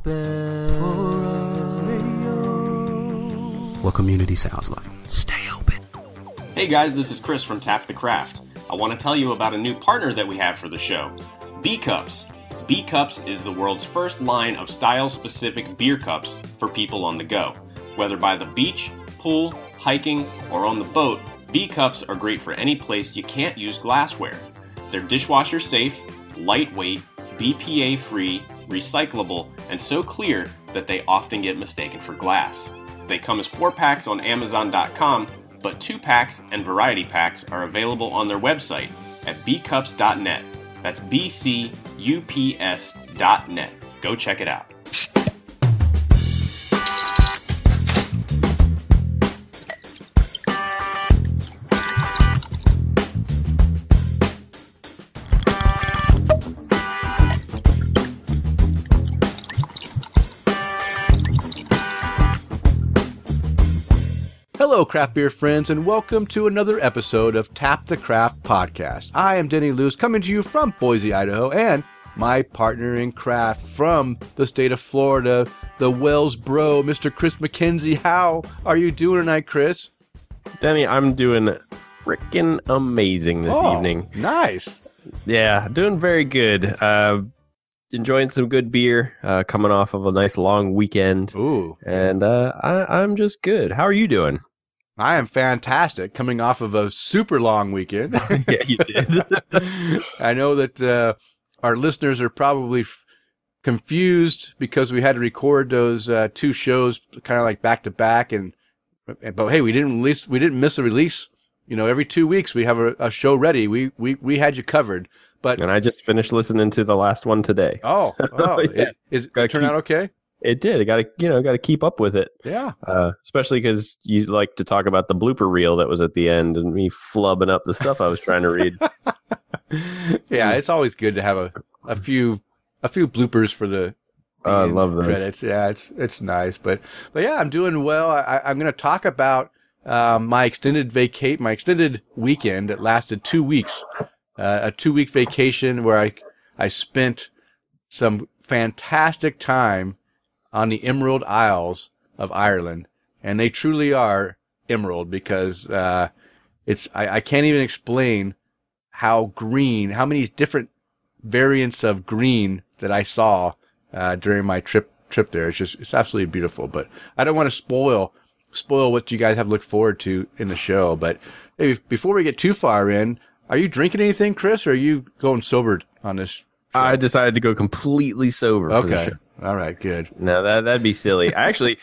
open for radio. What community sounds like. Stay open. Hey guys, this is Chris from Tap the Craft. I want to tell you about a new partner that we have for the show B Cups. B Cups is the world's first line of style specific beer cups for people on the go. Whether by the beach, pool, hiking, or on the boat, B Cups are great for any place you can't use glassware. They're dishwasher safe, lightweight, BPA free, recyclable, and so clear that they often get mistaken for glass. They come as four packs on Amazon.com, but two packs and variety packs are available on their website at bcups.net. That's B C U P S.net. Go check it out. Craft beer friends, and welcome to another episode of Tap the Craft podcast. I am Denny Luce, coming to you from Boise, Idaho, and my partner in craft from the state of Florida, the Wells Bro, Mr. Chris McKenzie. How are you doing tonight, Chris? Denny, I'm doing freaking amazing this Oh, evening. Nice. Yeah, doing very good. Uh, enjoying some good beer, uh, coming off of a nice long weekend. Ooh, And uh, I, I'm just good. How are you doing? I am fantastic, coming off of a super long weekend. yeah, you did. I know that uh, our listeners are probably f- confused because we had to record those uh, two shows kind of like back to back, and but hey, we didn't release, we didn't miss a release. You know, every two weeks we have a, a show ready. We we we had you covered. But and I just finished listening to the last one today. oh, oh, Yeah. it, is it turn keep- out okay? It did. I got to, you know, got to keep up with it. Yeah. Uh, especially because you like to talk about the blooper reel that was at the end and me flubbing up the stuff I was trying to read. yeah, it's always good to have a, a few a few bloopers for the Oh, I love those. credits. Yeah, it's it's nice, but but yeah, I'm doing well. I, I'm going to talk about um, my extended vacate, my extended weekend that lasted two weeks, uh, a two week vacation where I I spent some fantastic time on the Emerald Isles of Ireland, and they truly are emerald because uh, it's I, I can't even explain how green, how many different variants of green that I saw uh, during my trip trip there. It's just it's absolutely beautiful. But I don't want to spoil spoil what you guys have looked forward to in the show. But maybe before we get too far in, are you drinking anything, Chris, or are you going sober on this? show? I decided to go completely sober for the okay, show. All right, good. No, that that'd be silly. I actually,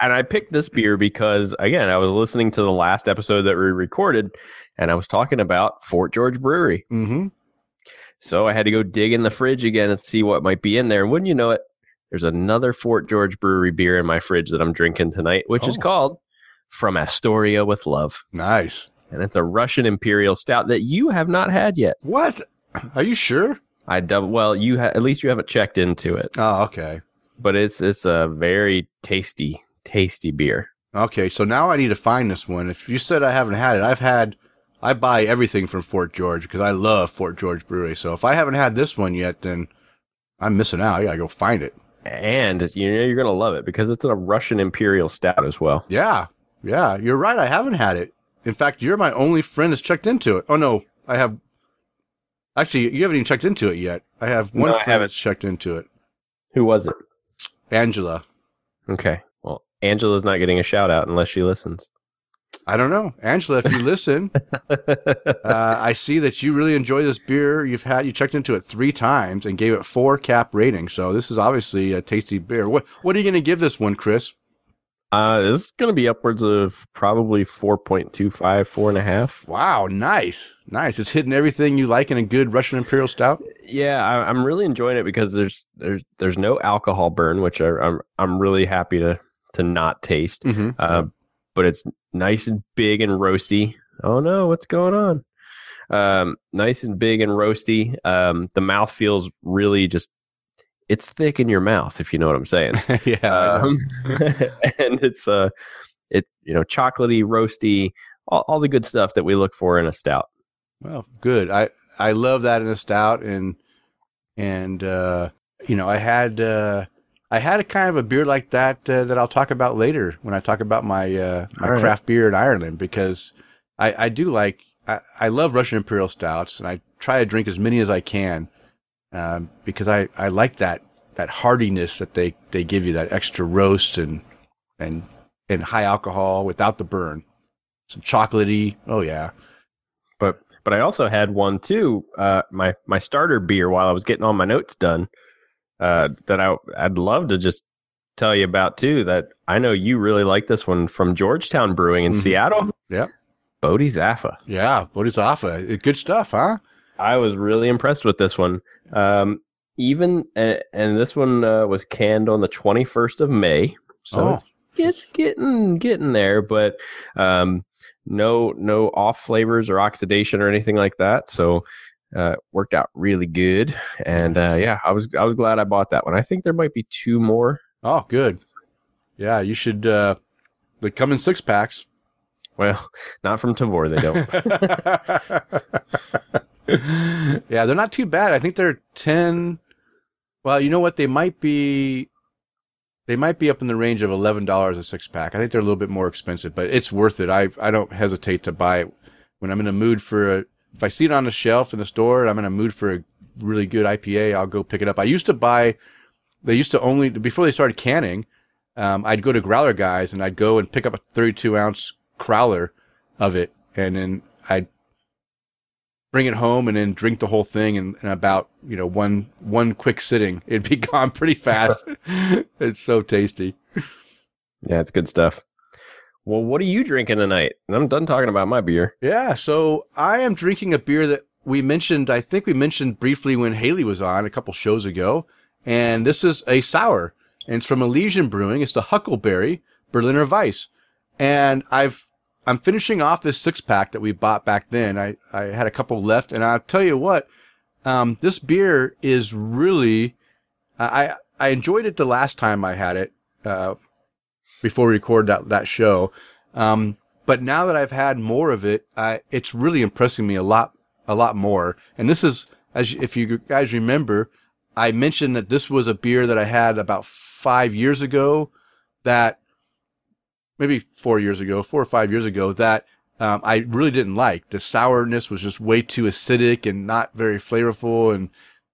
and I picked this beer because again, I was listening to the last episode that we recorded, and I was talking about Fort George Brewery. Mm-hmm. So I had to go dig in the fridge again and see what might be in there. And wouldn't you know it, there's another Fort George Brewery beer in my fridge that I'm drinking tonight, which is Oh. called From Astoria with Love, Nice. and it's a Russian Imperial Stout that you have not had yet. What? Are you sure? I dub well, you ha- at least you haven't checked into it, Oh, okay. but it's it's a very tasty, tasty beer. Okay, so now I need to find this one. If you said I haven't had it, I've had. I buy everything from Fort George because I love Fort George Brewery. So if I haven't had this one yet, then I'm missing out. I gotta go find it. And you know you're gonna love it because it's a Russian Imperial Stout as well. Yeah, yeah, you're right. I haven't had it. In fact, you're my only friend that's checked into it. Oh no, I have. Actually, you haven't even checked into it yet. I have one No, I friend haven't. checked into it. Who was it? Angela. Okay, well Angela's not getting a shout out unless she listens. I don't know, Angela. If you listen, uh, I see that you really enjoy this beer. You've had you checked into it three times and gave it four cap rating. So this is obviously a tasty beer. What What are you going to give this one, Chris? Uh, this is going to be upwards of probably 4.25, four and a half. Wow, nice, nice. It's hitting everything you like in a good Russian Imperial Stout. Yeah, I, I'm really enjoying it because there's there's there's no alcohol burn, which I, I'm I'm really happy to to not taste. Mm-hmm. Uh, but it's nice and big and roasty. Oh no, what's going on? Um, nice and big and roasty. Um, the mouth feels really just it's thick in your mouth, if you know what I'm saying. yeah, um, and it's uh it's you know chocolatey, roasty, all, all the good stuff that we look for in a stout. Well, good. I I love that in a stout, and and uh, you know I had uh, I had a kind of a beer like that uh, that I'll talk about later when I talk about my uh, my right. craft beer in Ireland because I, I do like I, I love Russian Imperial stouts and I try to drink as many as I can um, because I, I like that that hardiness that they, they give you that extra roast and and and high alcohol without the burn some chocolatey oh yeah But but I also had one too. Uh, my my starter beer while I was getting all my notes done. Uh, that I I'd love to just tell you about too. That I know you really like this one from Georgetown Brewing in Mhm. Seattle. Yeah, Bodhizafa. yeah Bodhisattva good stuff huh I was really impressed with this one. Um, even and, and this one uh, was canned on the 21st of May, so Oh. it's, it's getting getting there, but um, no no off flavors or oxidation or anything like that. So uh, worked out really good, and uh, yeah, I was I was glad I bought that one. I think there might be two more. oh good yeah you should uh they come in six packs Well, not from Tavor, they don't. yeah, they're not too bad. I think they're ten. Well, you know what? They might be. They might be up in the range of eleven dollars a six pack. I think they're a little bit more expensive, but it's worth it. I I don't hesitate to buy it when I'm in a mood for a. If I see it on the shelf in the store and I'm in a mood for a really good IPA, I'll go pick it up. I used to buy. They used to only before they started canning. Um, I'd go to Growler Guys and I'd go and pick up a 32 ounce crowler of it, and then I'd bring it home and then drink the whole thing in, in about you know one one quick sitting. It'd be gone pretty fast. it's so tasty. yeah, it's good stuff. Well, what are you drinking tonight? And I'm done talking about my beer. Yeah, so I am drinking a beer that we mentioned. I think we mentioned briefly when Haley was on a couple shows ago, and this is a sour, and it's from Elysian Brewing. It's the Huckleberry Berliner Weiss, and I've I'm finishing off this six pack that we bought back then. I I had a couple left, and I'll tell you what, um, this beer is really, I I enjoyed it the last time I had it, uh, before we recorded that that show. Um, but now that I've had more of it, uh, it's really impressing me a lot, a lot more. And this is, as if you guys remember, I mentioned that this was a beer that I had about five years ago, that maybe four years ago, four or five years ago, that um, I really didn't like. The sourness was just way too acidic and not very flavorful, and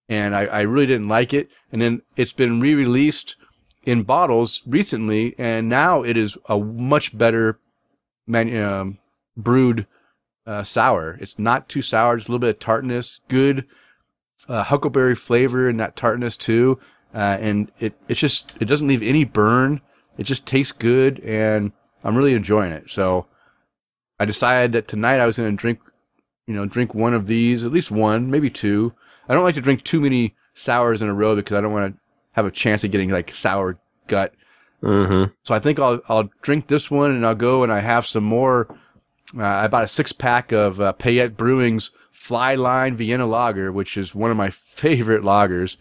and I, I really didn't like it. And then it's been re-released in bottles recently, and now it is a much better man, um, brewed uh, sour. It's not too sour, just a little bit of tartness, good uh, huckleberry flavor in that tartness too, uh, and it it's just it doesn't leave any burn. It just tastes good, and I'm really enjoying it. So I decided that tonight I was going to drink, you know, drink one of these, at least one, maybe two. I don't like to drink too many sours in a row because I don't want to have a chance of getting like sour gut. Mm-hmm. So I think I'll I'll drink this one and I'll go and I have some more. Uh, I bought a six pack of uh, Payette Brewing's Fly Line Vienna Lager, which is one of my favorite lagers.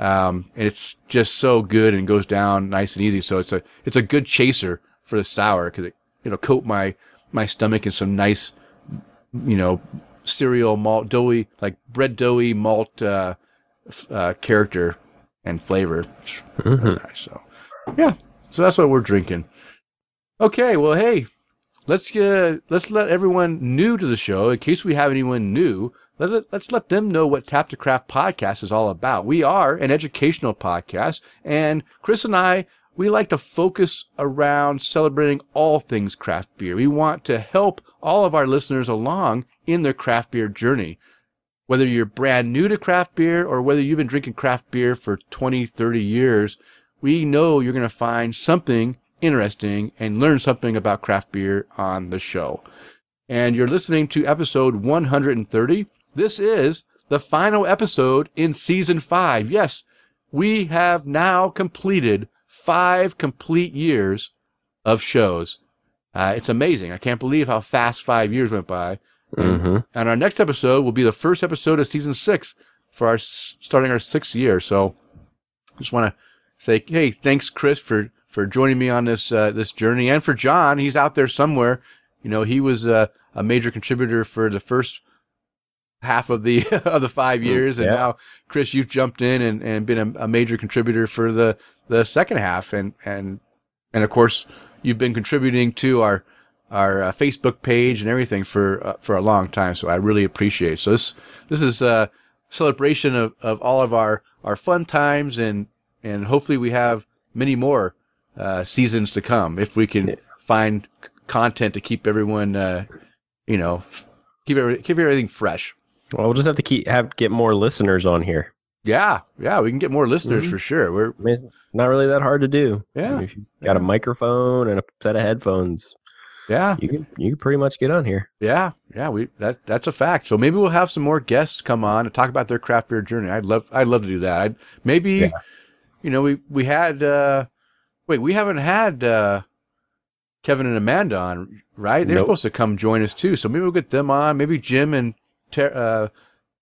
Um, and it's just so good and goes down nice and easy. So it's a it's a good chaser for the sour because it it'll coat my my stomach in some nice, you know, cereal malt doughy like bread doughy malt uh, uh, character and flavor. Really nice. So yeah, so that's what we're drinking. Okay, well, hey, let's get let's let everyone new to the show, in case we have anyone new, let let's let them know what Tap the Craft podcast is all about. We are an educational podcast, and Chris and I we like to focus around celebrating all things craft beer. We want to help all of our listeners along in their craft beer journey. Whether you're brand new to craft beer or whether you've been drinking craft beer for 20, 30 years, we know you're going to find something interesting and learn something about craft beer on the show. And you're listening to episode 130. This is the final episode in season five. Yes, we have now completed five complete years of shows. Uh, it's amazing. I can't believe how fast five years went by. And, Mm-hmm. and our next episode will be the first episode of season six for our starting our sixth year. So, just want to say, hey, thanks, Chris, for for joining me on this uh, this journey, and for John. He's out there somewhere. You know, he was uh, a major contributor for the first half of the of the five years, and Yeah. now Chris, you've jumped in and, and been a, a major contributor for the the second half, and and and of course you've been contributing to our our uh, Facebook page and everything for uh, for a long time. So I really appreciate. It. So this this is a celebration of, of all of our our fun times, and and hopefully we have many more uh, seasons to come if we can find content to keep everyone uh, you know keep every, keep everything fresh. Well, we'll just have to keep have get more listeners on here. Yeah, yeah, we can get more listeners Mhm. for sure. We're I mean, it's not really that hard to do. I Yeah. mean, if you got a microphone and a set of headphones, yeah, you can you can pretty much get on here. yeah, yeah. We that that's a fact. So maybe we'll have some more guests come on and talk about their craft beer journey. I'd love I'd love to do that. I'd, maybe Yeah. you know we we had uh wait we haven't had uh Kevin and Amanda on right? They're Nope. supposed to come join us too. So maybe we'll get them on. Maybe Jim and Ter- uh,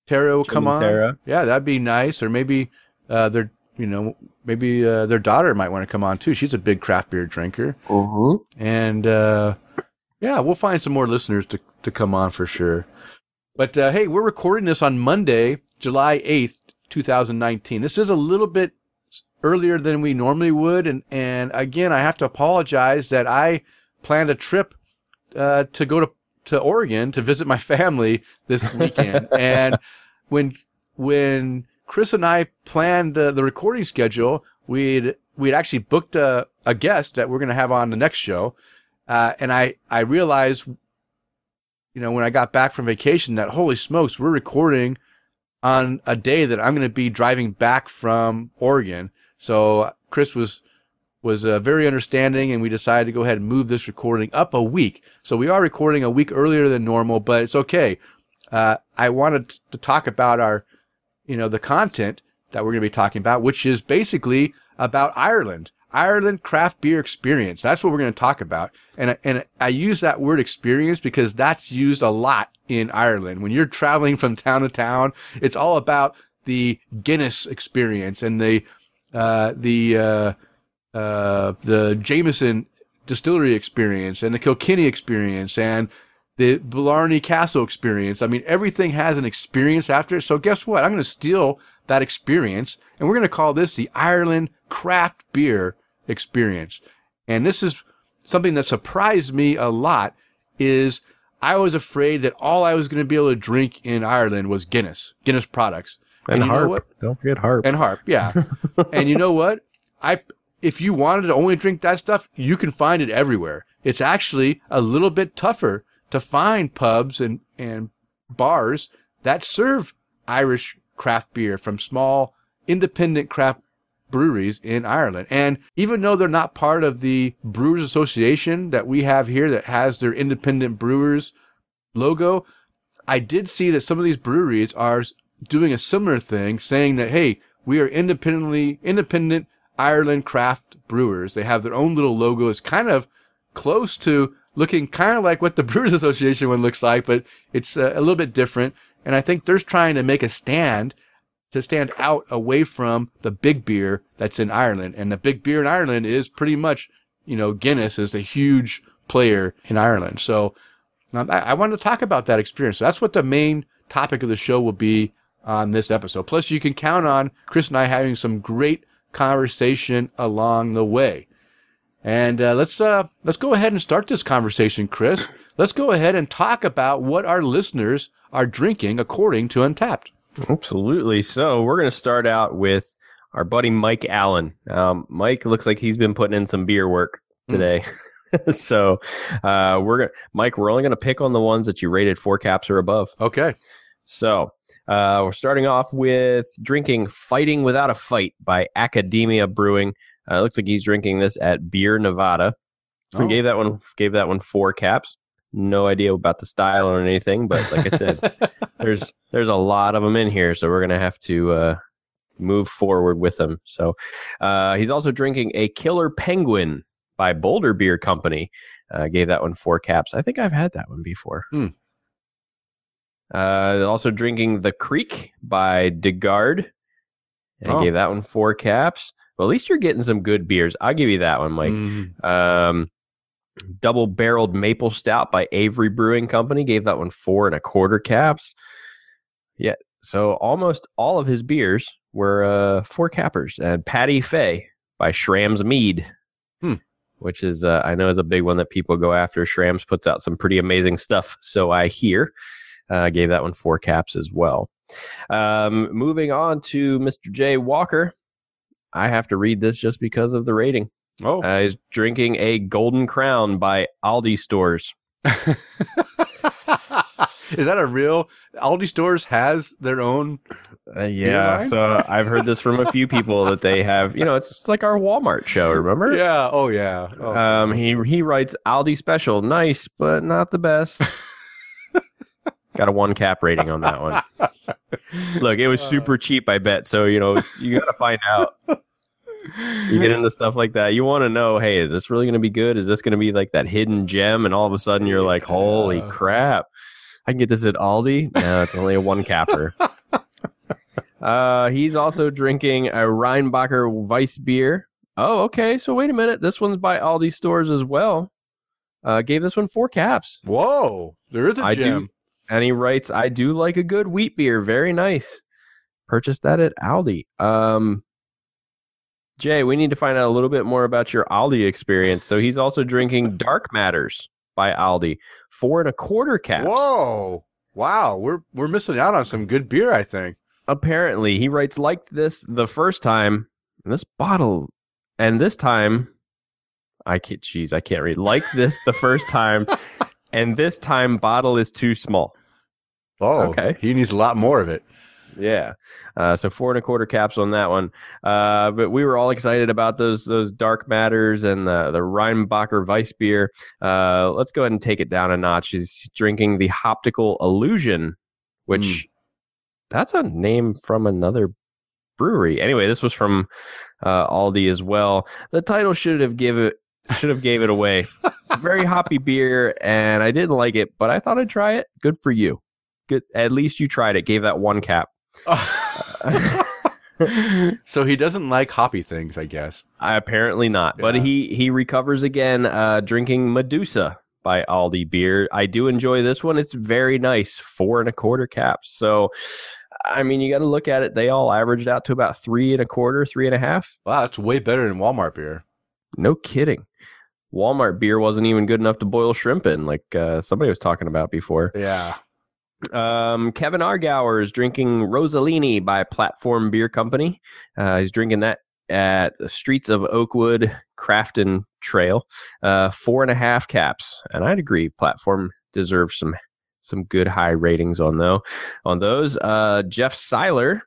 Tara will come on. Tara. Yeah, that'd be nice. Or maybe uh, their you know maybe uh, their daughter might want to come on too. She's a big craft beer drinker. Mm-hmm. And uh, yeah, we'll find some more listeners to, to come on for sure. But uh, hey, we're recording this on Monday, July 8th, 2019. This is a little bit earlier than we normally would. And, and again, I have to apologize that I planned a trip uh, to go to, to Oregon to visit my family this weekend. and when, when Chris and I planned the, the recording schedule, we'd, we'd actually booked a, a guest that we're going to have on the next show. Uh, and I, I realized, you know, when I got back from vacation that holy smokes, we're recording on a day that I'm going to be driving back from Oregon. So Chris was, was uh, very understanding and we decided to go ahead and move this recording up a week. So we are recording a week earlier than normal, but it's okay. Uh, I wanted to talk about our, you know, the content that we're going to be talking about, which is basically about Ireland. Ireland craft beer experience. That's what we're going to talk about. And and I use that word experience because that's used a lot in Ireland. When you're traveling from town to town, it's all about the Guinness experience and the uh, the uh, the Jameson distillery experience and the Kilkenny experience and the Blarney Castle experience. I mean, everything has an experience after it. So guess what? I'm going to steal that experience and we're going to call this the Ireland craft beer experience. And this is something that surprised me a lot is I was afraid that all I was going to be able to drink in Ireland was Guinness, Guinness products. And, know harp. Don't forget harp. And harp, yeah. and you know what? I if you wanted to only drink that stuff, you can find it everywhere. It's actually a little bit tougher to find pubs and, and bars that serve Irish craft beer from small independent craft breweries in Ireland. And even though they're not part of the Brewers Association that we have here that has their independent brewers logo, I did see that some of these breweries are doing a similar thing, saying that, hey, we are independently, independent Ireland craft brewers. They have their own little logo. It's kind of close to looking kind of like what the Brewers Association one looks like, but it's uh, a little bit different. And I think they're trying to make a stand to stand out away from the big beer that's in Ireland. And the big beer in Ireland is pretty much, you know, Guinness is a huge player in Ireland. So um, I, I wanted to talk about that experience. So that's what the main topic of the show will be on this episode. Plus, you can count on Chris and I having some great conversation along the way. And uh, let's uh, let's go ahead and start this conversation, Chris. Let's go ahead and talk about what our listeners are drinking according to Untappd. Absolutely. So we're going to start out with our buddy Mike Allen. Um, Mike looks like he's been putting in some beer work today. so uh, we're gonna, Mike. We're only going to pick on the ones that you rated four caps or above. Okay. So uh, we're starting off with drinking "Fighting Without a Fight" by Academia Brewing. Uh, it looks like he's drinking this at Beer Nevada. We Oh. gave that one gave that one four caps. No idea about the style or anything, but like I said, there's there's a lot of them in here, so we're gonna have to uh, move forward with them. So uh, he's also drinking a Killer Penguin by Boulder Beer Company. Uh, gave that one four caps. I think I've had that one before. Hmm. Uh, also drinking the Creek by de Garde. I Oh. gave that one four caps. Well, at least you're getting some good beers. I'll give you that one, Mike. Mm, Um, double barreled maple stout by Avery Brewing Company gave that one four and a quarter caps. Yeah, so almost all of his beers were uh, four cappers and Patty Fay by Shram's Mead, Hmm. which is uh, I know is a big one that people go after. Shram's puts out some pretty amazing stuff, so I hear. Uh, I gave that one four caps as well. Um, moving on to Mr. J Walker. I have to read this just because of the rating. Oh, Uh, he's drinking a Golden Crown by Aldi Stores. is that a real? Aldi stores has their own. Uh, yeah, so I've heard this from a few people that they have. You know, it's like our Walmart show. Remember? Yeah. Oh yeah. Oh. Um, he he writes Aldi special, nice but not the best. Got a one cap rating on that one. Look, it was super cheap, I bet. So you know, you got to find out. You get into stuff like that. You want to know, hey, is this really going to be good? Is this going to be like that hidden gem? And all of a sudden, you're like, holy crap! I can get this at Aldi. No, it's only a one capper. Uh, he's also drinking a Rheinbacher Weiss beer. Oh, okay. So wait a minute. This one's by Aldi stores as well. Uh, gave this one four caps. Whoa, there is a I do- gem. And he writes, I do like a good wheat beer. Very nice. Purchased that at Aldi. Um, Jay, we need to find out a little bit more about your Aldi experience. So he's also drinking Dark Matters by Aldi. Four and a quarter caps. Whoa. Wow, we're we're missing out on some good beer, I think. apparently he writes like this the first time this bottle and this time i can't jeez i can't read like this the first time and this time bottle is too small Oh, Okay. He needs a lot more of it. yeah uh, so four and a quarter caps on that one uh, but we were all excited about those those dark matters and the the rheinbacher weiss beer uh, let's go ahead and take it down a notch he's drinking the optical illusion which that's a name from another brewery. Anyway, this was from uh, Aldi as well. The title should have give it should have gave it away. Very hoppy beer, and I didn't like it, but I thought I'd try it. Good for you. Good. At least you tried it. Gave that one cap. so he doesn't like hoppy things, I guess. I apparently not, but he he recovers again, uh, drinking Medusa by Aldi beer. I do enjoy this one. It's very nice, four and a quarter caps. So, I mean, you got to look at it. They all averaged out to about three and a quarter, three and a half. Wow, that's way better than Walmart beer. No kidding. Walmart beer wasn't even good enough to boil shrimp in, like uh, somebody was talking about before. Yeah. Um, Kevin Argauer is drinking Rosalini by Platform Beer Company. Uh, he's drinking that at the Streets of Oakwood Crafton Trail. Uh, four and a half caps, and I'd agree. Platform deserves some some good high ratings on though on those. Uh, Jeff Seiler,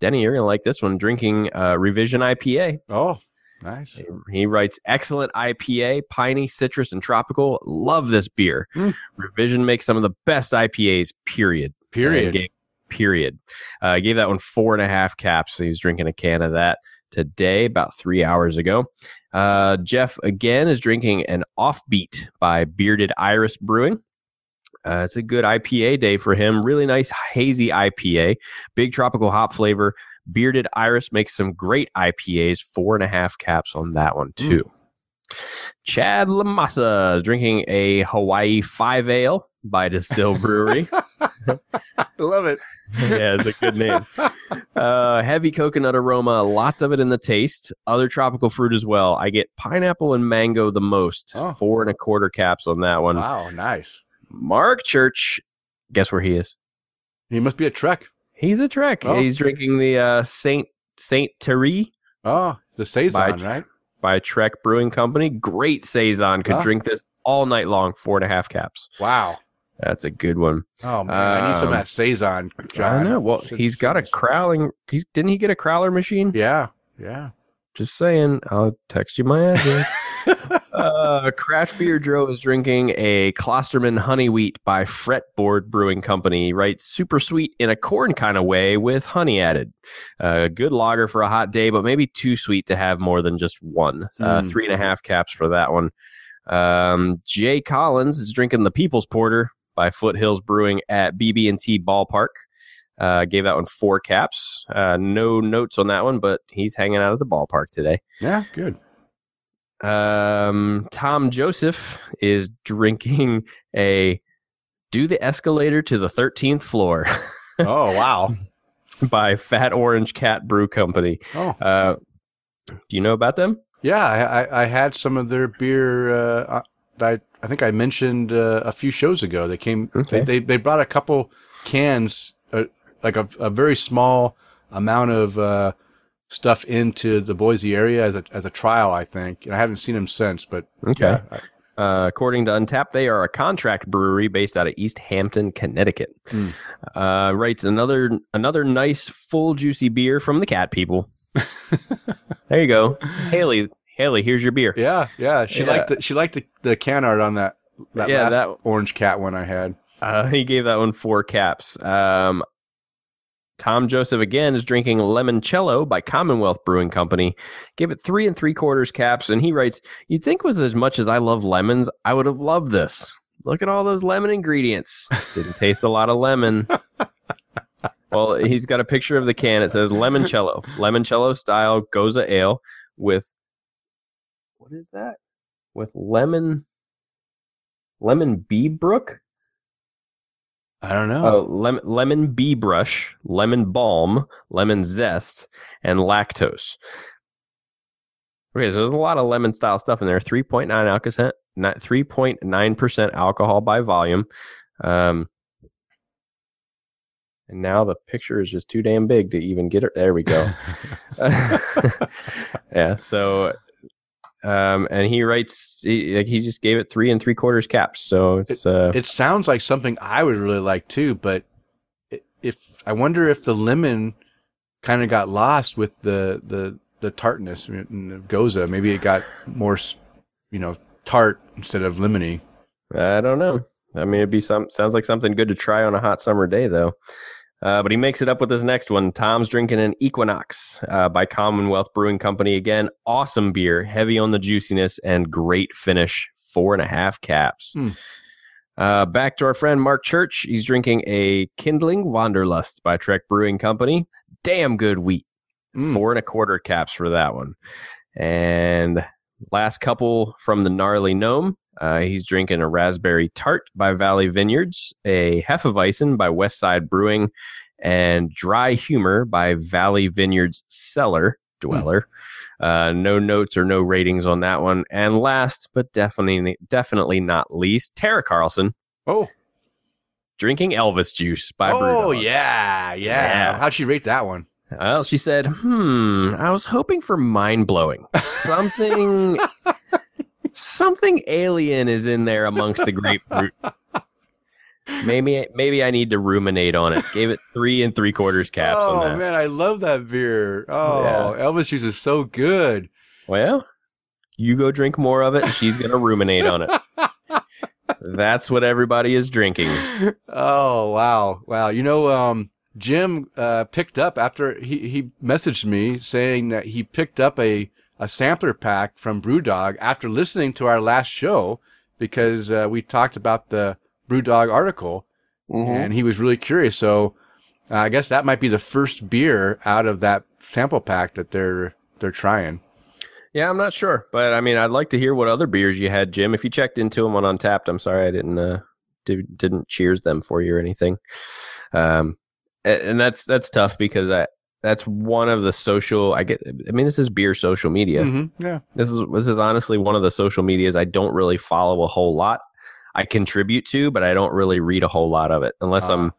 Denny, you're gonna like this one. Drinking uh, Revision IPA. Oh, nice. He writes excellent IPA, piney, citrus, and tropical. Love this beer. Mm. Revision makes some of the best IPAs. Period. Period. Uh, gave- period. Uh, I gave that one four and a half caps. So he was drinking a can of that today, about three hours ago. Uh, Jeff again is drinking an Offbeat by Bearded Iris Brewing. Uh, it's a good IPA day for him. Really nice hazy IPA, big tropical hop flavor. Bearded Iris makes some great IPAs. Four and a half caps on that one too. Chad Lamassa is drinking a Hawaii Five Ale by Distill Brewery. I love it. yeah, it's a good name. Uh, heavy coconut aroma, lots of it in the taste. Other tropical fruit as well. I get pineapple and mango the most. Oh. Four and a quarter caps on that one. Wow, nice. Mark Church, guess where he is? He must be a Trek. He's a Trek. Oh. He's drinking the uh, Saint Saint Thierry Oh, the saison, By- right? by Trek Brewing Company. Great saison. Could Ah. drink this all night long. Four and a half caps. Wow. That's a good one. Oh man, I need some of Um, that saison. John. I know. Well, Should- he's got a crowling. He didn't he get a crowler machine? Yeah, yeah. Just saying. I'll text you my address. uh, Craft Beer Joe is drinking a Klosterman Honey Wheat by Fretboard Brewing Company. Right, super sweet in a corn kind of way with honey added. Uh, good lager for a hot day, but maybe too sweet to have more than just one. Uh, Mm. Three and a half caps for that one. Um, Jay Collins is drinking the People's Porter by Foothills Brewing at BB&T Ballpark. Uh, gave that one four caps. Uh, no notes on that one, but he's hanging out at the ballpark today. yeah, good. Um, Tom Joseph is drinking a do the escalator to the 13th floor. Oh wow. by Fat Orange Cat Brew Company. Oh Uh, do you know about them? yeah, I, I, had some of their beer. Uh, I I think I mentioned uh, a few shows ago. They came. Okay. They, they they brought a couple cans, uh, like a, a very small amount of uh, stuff into the Boise area as a as a trial. I think, and I haven't seen them since. But Okay. yeah, I- Uh, according to Untappd, they are a contract brewery based out of East Hampton, Connecticut. Hmm. Uh, writes another another nice full juicy beer from the cat people. there you go, Haley. Haley, here's your beer. yeah, yeah. She Yeah. liked the, she liked the, the can art on that that Yeah, last that- orange cat one I had. Uh, he gave that one four caps. Um, Tom Joseph again is drinking Lemoncello by Commonwealth Brewing Company. Give it three and three quarters caps, and he writes, "You'd think with as much as I love lemons, I would have loved this. Look at all those lemon ingredients. Didn't taste a lot of lemon." well, he's got a picture of the can. It says Lemoncello, Lemoncello style Gose Ale with what is that? With lemon, lemon bee brook. I don't know. Oh, lemon, lemon bee brush, lemon balm, lemon zest, and lactose. Okay, so there's a lot of lemon style stuff in there. 3.9 alcohol, 3.9% alcohol by volume. Um, and now the picture is just too damn big to even get it. There we go. yeah. So, um, and he writes, he, like he just gave it three and three quarters caps. So it's, uh, it sounds like something I would really like too, but if I wonder if the lemon kind of got lost with the the the tartness of gose, maybe it got more, you know, tart instead of lemony. I don't know. I mean, it'd be some. Sounds like something good to try on a hot summer day, though. Uh, but he makes it up with his next one. Tom's drinking an Equinox uh, by Commonwealth Brewing Company. Again, awesome beer, heavy on the juiciness and great finish. Four and a half caps. Hmm. Uh, back to our friend Mark Church. He's drinking a Kindling Wanderlust by Trek Brewing Company. Damn good wheat. Mm. Four and a quarter caps for that one. And last couple from the Gnarly Gnome. Uh, he's drinking a Raspberry Tart by Valley Vineyards, a Hefeweizen by Westside Brewing, and Dry Humor by Valley Vineyards Cellar Dweller. Uh, no notes or no ratings on that one. And last, but definitely definitely not least, Tara Carlson Oh, drinking Elvis juice by oh Brewdog. yeah, yeah, Yeah. How'd she rate that one? Well, she said, "Hmm, I was hoping for mind blowing. Something, something alien is in there amongst the grapefruit. Maybe, maybe I need to ruminate on it. Gave it three and three quarters caps oh on that. man, I love that beer. Oh, Elvis juice is so good. Well, you go drink more of it, and she's gonna ruminate on it. That's what everybody is drinking. oh wow, wow. You know, um, Jim uh, picked up after he he messaged me saying that he picked up a a sampler pack from BrewDog after listening to our last show because uh, we talked about the BrewDog article and he was really curious. So uh, I guess that might be the first beer out of that sample pack that they're they're trying. Yeah, I'm not sure, but I mean, I'd like to hear what other beers you had, Jim. If you checked into them on Untappd, I'm sorry I didn't uh, did, didn't cheers them for you or anything. Um, and that's that's tough because I that's one of the social. I get. I mean, this is beer social media. Mhm, Yeah. This is this is honestly one of the social medias I don't really follow a whole lot. I contribute to, but I don't really read a whole lot of it unless Ah. I'm,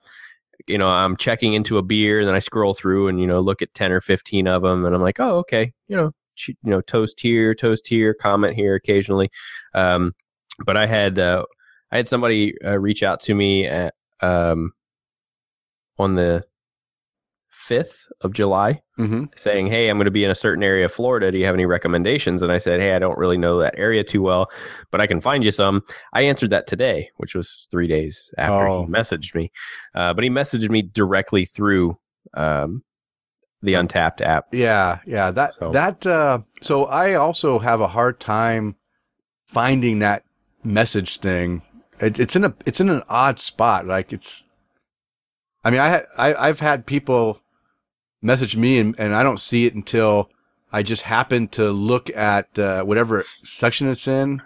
you know, I'm checking into a beer, and then I scroll through and you know look at ten or fifteen of them, and I'm like, oh, okay, you know, ch- you know, toast here, toast here, comment here occasionally. Um, but I had uh, I had somebody uh, reach out to me at, um, on the fifth of July Mm-hmm. saying, Hey, I'm going to be in a certain area of Florida. Do you have any recommendations? And I said, Hey, I don't really know that area too well, but I can find you some. I answered that today, which was three days after Oh. he messaged me. Uh, but he messaged me directly through um, the Untappd app. Yeah, yeah. That So- that uh so I also have a hard time finding that message thing. It, it's in a it's in an odd spot. Like it's I mean, I had I I've had people message me and, and I don't see it until I just happen to look at uh, whatever section it's in,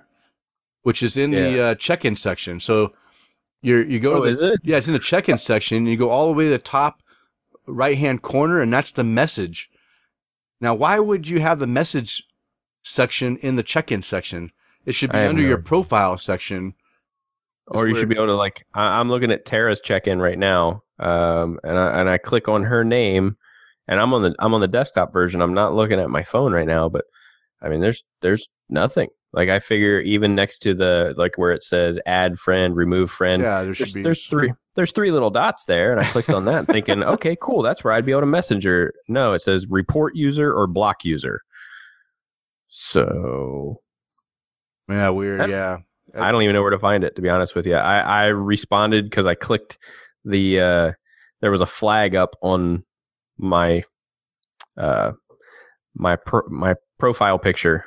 which is in the uh, check-in section. So You're, you go Oh, to the, it? yeah, it's in the check-in section. You go all the way to the top right-hand corner, and that's the message. Now, why would you have the message section in the check-in section? It should be under your profile section. Or you should be able to like. I'm looking at Tara's check-in right now, um, and I and I click on her name, and I'm on the I'm on the desktop version. I'm not looking at my phone right now, but I mean, there's there's nothing. Like I figure, even next to the like where it says add friend, remove friend, Yeah, there should there's, be. there's three there's three little dots there, and I clicked on that, thinking, okay, cool, that's where I'd be able to messenger. No, it says report user or block user. So Yeah, weird. Yeah. I don't even know where to find it to be honest with you. I, I responded because I clicked the uh, there was a flag up on my uh, my pro- my profile picture,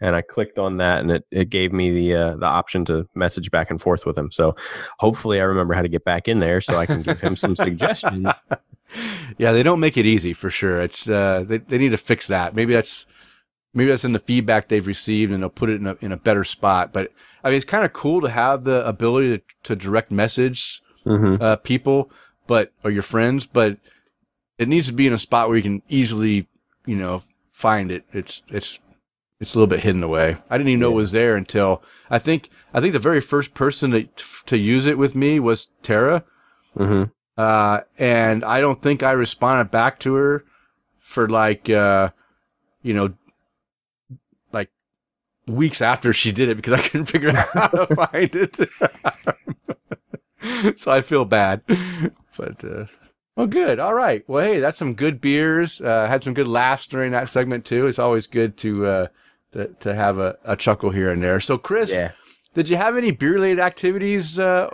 and I clicked on that, and it, it gave me the uh, the option to message back and forth with him. So hopefully, I remember how to get back in there so I can give him some suggestions. yeah, they don't make it easy for sure. It's uh, they they need to fix that. Maybe that's maybe that's in the feedback they've received, and they'll put it in a in a better spot. But I mean, it's kind of cool to have the ability to, to direct message hmm uh, people, but or your friends, but it needs to be in a spot where you can easily, you know, find it. It's it's it's a little bit hidden away. I didn't even know it was there until I think I think the very first person to to use it with me was Tara. hmm Uh, and I don't think I responded back to her for like, uh, you know, like weeks after she did it because I couldn't figure out how to find it. so I feel bad, but, uh, well, good. All right. Well, hey, that's some good beers. Uh, had some good laughs during that segment too. It's always good to, uh, to, to have a, a chuckle here and there. So, Chris, Yeah. did you have any beer related activities, uh,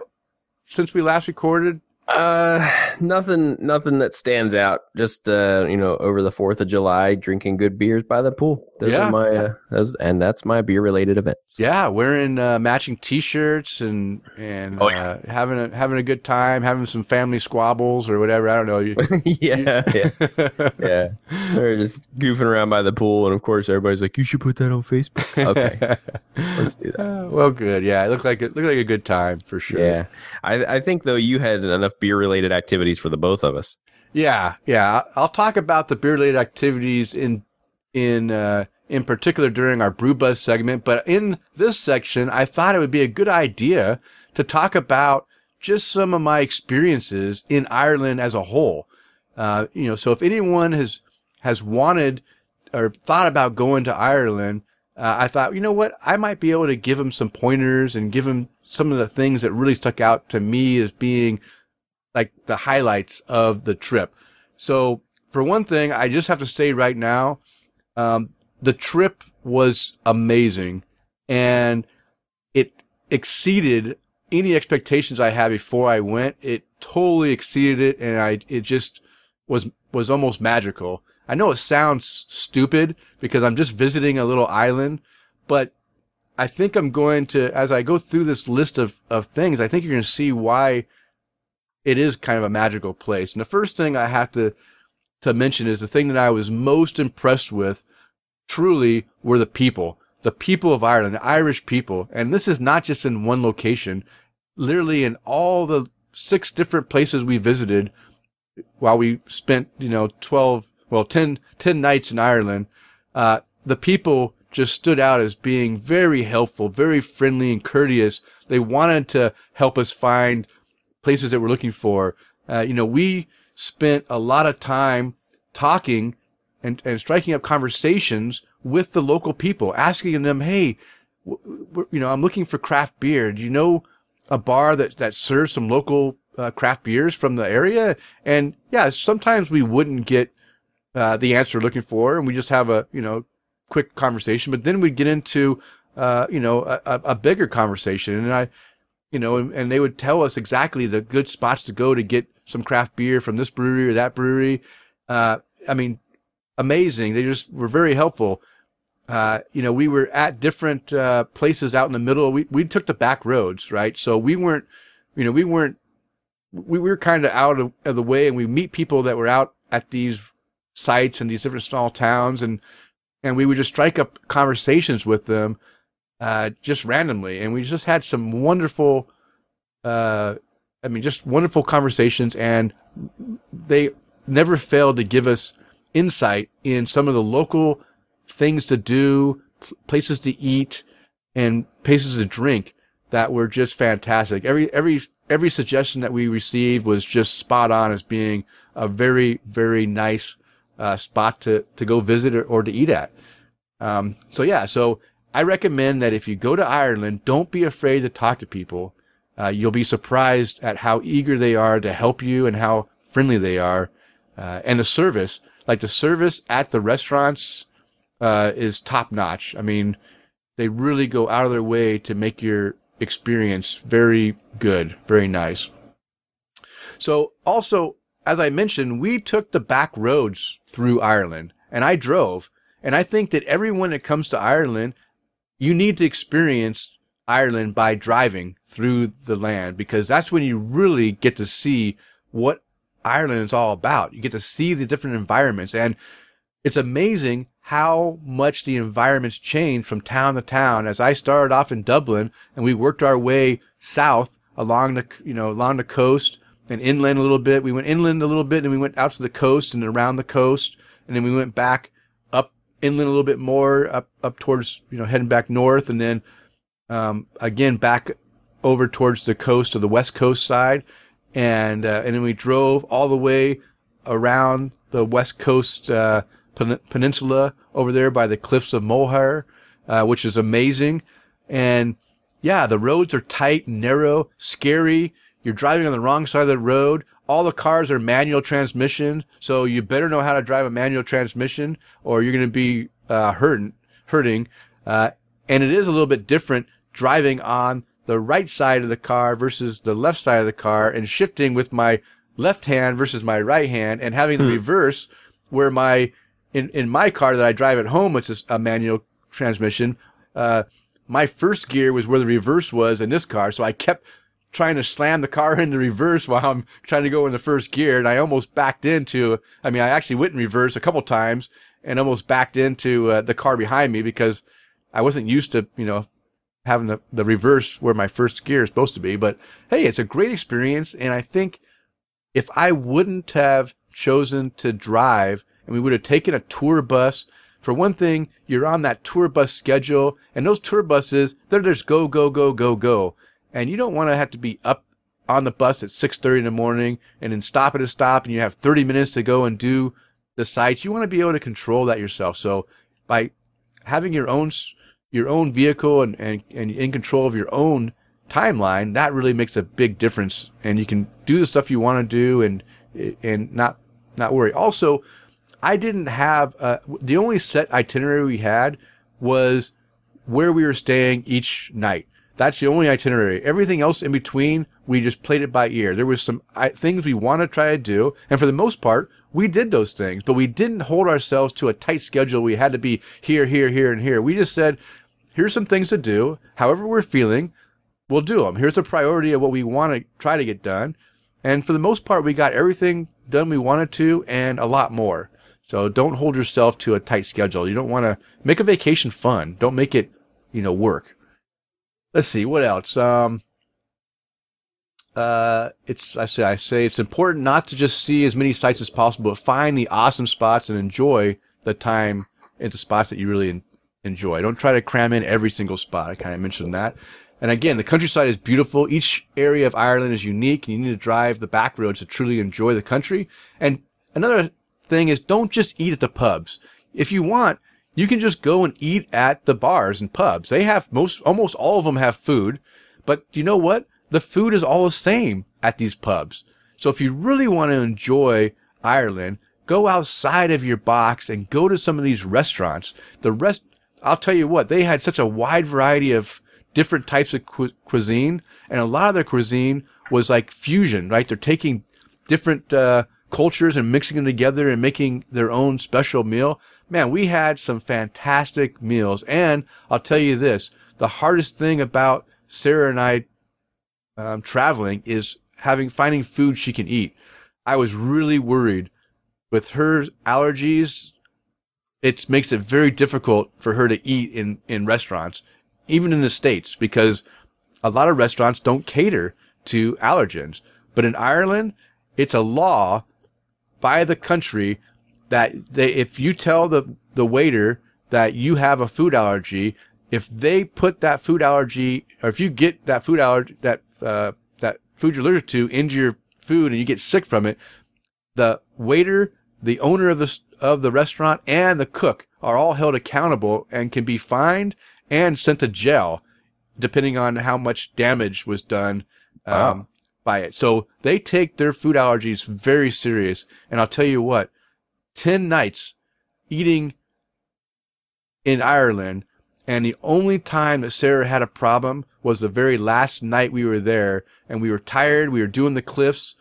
since we last recorded? Uh, nothing, nothing that stands out. Just uh, you know, over the Fourth of July, drinking good beers by the pool. Those Yeah. are my, uh, those, and that's my beer related events. Yeah, wearing uh, matching T-shirts and and Oh, uh, having a having a good time, having some family squabbles or whatever. I don't know. You, yeah, yeah, yeah. They're just goofing around by the pool, and of course, everybody's like, "You should put that on Facebook." Okay, let's do that. Uh, well, good. Yeah, it looked like it looked like a good time for sure. Yeah, I, I think though you had enough beer related activities for the both of us. yeah, yeah. I'll talk about the beer related activities in in uh, in particular during our brew buzz segment, but in this section, I thought it would be a good idea to talk about just some of my experiences in Ireland as a whole. Uh, you know, so if anyone has has wanted or thought about going to Ireland, uh, I thought, you know what, I might be able to give them some pointers and give them some of the things that really stuck out to me as being like the highlights of the trip. So for one thing, I just have to say right now, um, the trip was amazing and it exceeded any expectations I had before I went. It totally exceeded it. And I, it just was, was almost magical. I know it sounds stupid because I'm just visiting a little island, but I think I'm going to, as I go through this list of, of things, I think you're going to see why it is kind of a magical place. And the first thing I have to, to mention is the thing that I was most impressed with truly were the people, the people of Ireland, the Irish people. And this is not just in one location, literally in all the six different places we visited while we spent, you know, 12, well, 10, 10 nights in Ireland. Uh, the people just stood out as being very helpful, very friendly and courteous. They wanted to help us find places that we're looking for. Uh, you know, we spent a lot of time talking and, and striking up conversations with the local people, asking them, Hey, w- w- you know, I'm looking for craft beer. Do you know a bar that, that serves some local uh, craft beers from the area? And yeah, sometimes we wouldn't get uh, the answer we're looking for, and we just have a you know quick conversation. But then we'd get into uh, you know a a bigger conversation, and I you know, and, and they would tell us exactly the good spots to go to get some craft beer from this brewery or that brewery. Uh, I mean, amazing. They just were very helpful. Uh, you know, we were at different uh, places out in the middle. We we took the back roads, right? So we weren't, you know, we weren't. We were kind of out of, of the way, and we meet people that were out at these sites and these different small towns, and and we would just strike up conversations with them, uh, just randomly, and we just had some wonderful uh, I mean, just wonderful conversations, and they never failed to give us insight in some of the local things to do, places to eat, and places to drink that were just fantastic. Every every every suggestion that we received was just spot on as being a very very nice uh, spot to to go visit or, or to eat at. Um, so yeah, so I recommend that if you go to Ireland, don't be afraid to talk to people. Uh, you'll be surprised at how eager they are to help you and how friendly they are, uh, and the service. Like the service at the restaurants uh, is top notch. I mean, they really go out of their way to make your experience very good, very nice. So also, as I mentioned, we took the back roads through Ireland and I drove. And I think that everyone that comes to Ireland, you need to experience Ireland by driving through the land because that's when you really get to see what Ireland is all about. You get to see the different environments and it's amazing how much the environments change from town to town. As I started off in Dublin and we worked our way south along the, you know, along the coast and inland a little bit. We went inland a little bit and we went out to the coast and around the coast. And then we went back inland a little bit more up, up towards, you know, heading back north and then, um, again, back over towards the coast of the west coast side. And, uh, and then we drove all the way around the west coast, uh, pen- peninsula over there by the cliffs of Moher, uh, which is amazing. And yeah, the roads are tight, narrow, scary. You're driving on the wrong side of the road. All the cars are manual transmission, so you better know how to drive a manual transmission, or you're going to be uh, hurting. Hurting, uh, and it is a little bit different driving on the right side of the car versus the left side of the car, and shifting with my left hand versus my right hand, and having the reverse where my in in my car that I drive at home, which is a manual transmission. Uh, my first gear was where the reverse was in this car, so I kept trying to slam the car into reverse while I'm trying to go in the first gear, and I almost backed into. I mean, I actually went in reverse a couple times and almost backed into uh, the car behind me because I wasn't used to, you know, having the, the reverse where my first gear is supposed to be. But hey, it's a great experience, and I think if I wouldn't have chosen to drive and we would have taken a tour bus. For one thing, you're on that tour bus schedule, and those tour buses, they're just go, go, go, go, go. And you don't want to have to be up on the bus at 6.30 in the morning and then stop at a stop and you have 30 minutes to go and do the sites. You want to be able to control that yourself. So by having your own, your own vehicle and, and, and in control of your own timeline, that really makes a big difference. And you can do the stuff you want to do and, and not, not worry. Also, I didn't have uh, the only set itinerary we had was where we were staying each night. That's the only itinerary. Everything else in between, we just played it by ear. There was some I, things we want to try to do, and for the most part, we did those things. But we didn't hold ourselves to a tight schedule. We had to be here, here, here, and here. We just said, "Here's some things to do. However we're feeling, we'll do them. Here's a priority of what we want to try to get done." And for the most part, we got everything done we wanted to, and a lot more. So don't hold yourself to a tight schedule. You don't want to make a vacation fun. Don't make it, you know, work. Let's see what else. Um, uh, it's I say I say it's important not to just see as many sites as possible, but find the awesome spots and enjoy the time into spots that you really enjoy. Don't try to cram in every single spot. I kind of mentioned that. And again, the countryside is beautiful. Each area of Ireland is unique, and you need to drive the back roads to truly enjoy the country. And another thing is don't just eat at the pubs. If you want, you can just go and eat at the bars and pubs. They have most, almost all of them have food, but you know what? The food is all the same at these pubs. So if you really want to enjoy Ireland, go outside of your box and go to some of these restaurants. The rest, I'll tell you what, they had such a wide variety of different types of cu- cuisine, and a lot of their cuisine was like fusion, right? They're taking different, uh, cultures and mixing them together and making their own special meal. Man, we had some fantastic meals. And I'll tell you this, the hardest thing about Sarah and I um, traveling is having, finding food she can eat. I was really worried with her allergies. It makes it very difficult for her to eat in, in restaurants, even in the States, because a lot of restaurants don't cater to allergens. But in Ireland, it's a law by the country that they, if you tell the, the waiter that you have a food allergy, if they put that food allergy, or if you get that food allergy, that, uh, that food you're allergic to into your food and you get sick from it, the waiter, the owner of the, of the restaurant and the cook are all held accountable and can be fined and sent to jail depending on how much damage was done um, Wow. by it. So they take their food allergies very serious. And I'll tell you what, 10 nights eating in Ireland. And the only time that Sarah had a problem was the very last night we were there and we were tired. We were doing the cliffs.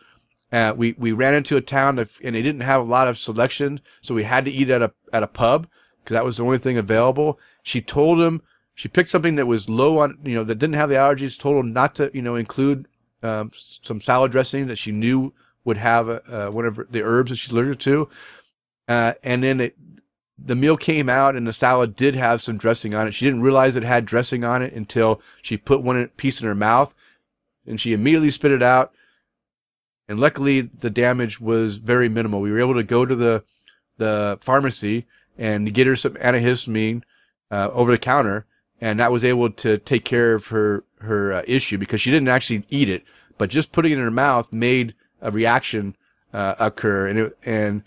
Uh, we, we ran into a town of, and they didn't have a lot of selection. So we had to eat at a, at a pub because that was the only thing available. She told him, she picked something that was low on, you know, that didn't have the allergies, told him not to, you know, include, um, some salad dressing that she knew would have, uh, of the herbs that she's allergic to. Uh, and then it, the meal came out and the salad did have some dressing on it. She didn't realize it had dressing on it until she put one piece in her mouth and she immediately spit it out. And luckily the damage was very minimal. We were able to go to the, the pharmacy and get her some antihistamine, uh, over the counter. And that was able to take care of her, her uh, issue because she didn't actually eat it, but just putting it in her mouth made a reaction, uh, occur. And it, and,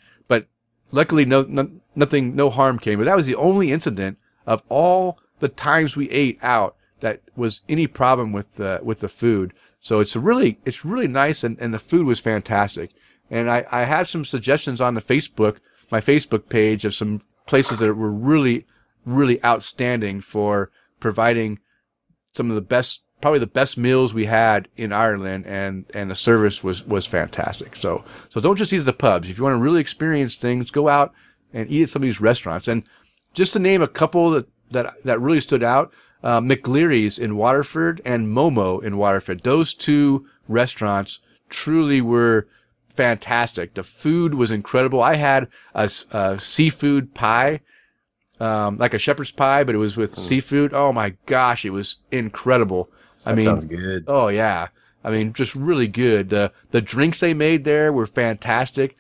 luckily no, no nothing no harm came but that was the only incident of all the times we ate out that was any problem with the with the food. So it's really it's really nice and, and the food was fantastic. And I, I have some suggestions on the facebook my facebook page of some places that were really really outstanding for providing some of the best probably the best meals we had in Ireland and and the service was was fantastic. So so don't just eat at the pubs. If you want to really experience things, go out and eat at some of these restaurants. And just to name a couple that that that really stood out, uh, McLeary's in Waterford and Momo in Waterford. Those two restaurants truly were fantastic. The food was incredible. I had a seafood pie um, like a shepherd's pie, but it was with seafood. Oh my gosh, it was incredible. I That mean, sounds good. oh yeah, I mean, just really good. The the drinks they made there were fantastic.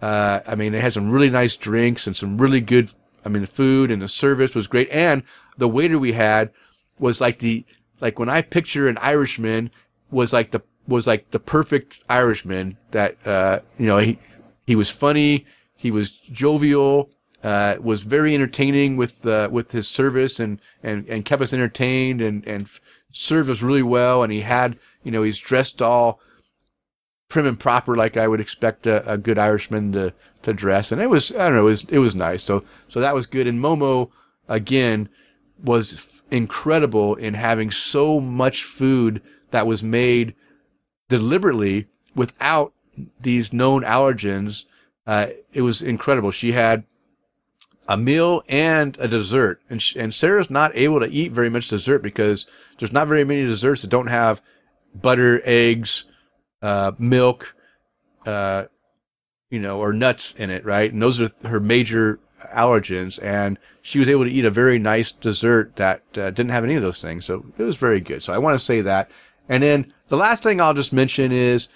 Uh, I mean, they had some really nice drinks and some really good. I mean, the food and the service was great, and the waiter we had was like the like when I picture an Irishman was like the was like the perfect Irishman that uh, you know he he was funny, he was jovial, uh, was very entertaining with uh, with his service and, and, and kept us entertained and and served us really well. And he had you know he's dressed all prim and proper like I would expect a, a good Irishman to to dress. And it was I don't know it was it was nice. So so that was good. And Momo again was f- incredible in having so much food that was made deliberately without these known allergens. Uh, it was incredible. She had a meal and a dessert, and and Sarah's not able to eat very much dessert because there's not very many desserts that don't have butter, eggs, uh, milk, uh, you know, or nuts in it, right? And those are her major allergens. And she was able to eat a very nice dessert that uh, didn't have any of those things. So it was very good. So I want to say that. And then the last thing I'll just mention is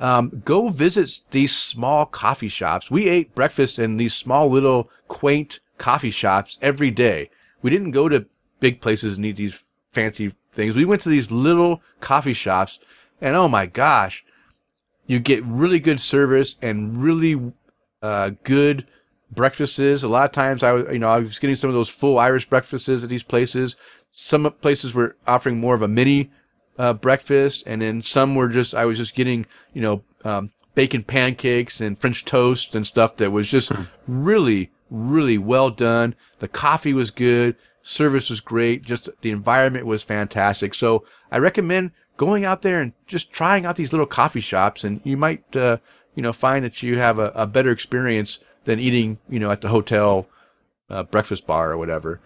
um, go visit these small coffee shops. We ate breakfast in these small little quaint coffee shops every day. We didn't go to big places and eat these fancy things. We went to these little coffee shops and oh my gosh, you get really good service and really uh, good breakfasts. A lot of times I was, you know, I was getting some of those full Irish breakfasts at these places. Some places were offering more of a mini uh, breakfast, and then some were just I was just getting you know um, bacon pancakes and French toast and stuff that was just really really well done. The coffee was good, service was great, just the environment was fantastic. So I recommend going out there and just trying out these little coffee shops, and you might uh, you know find that you have a, a better experience than eating you know at the hotel uh, breakfast bar or whatever.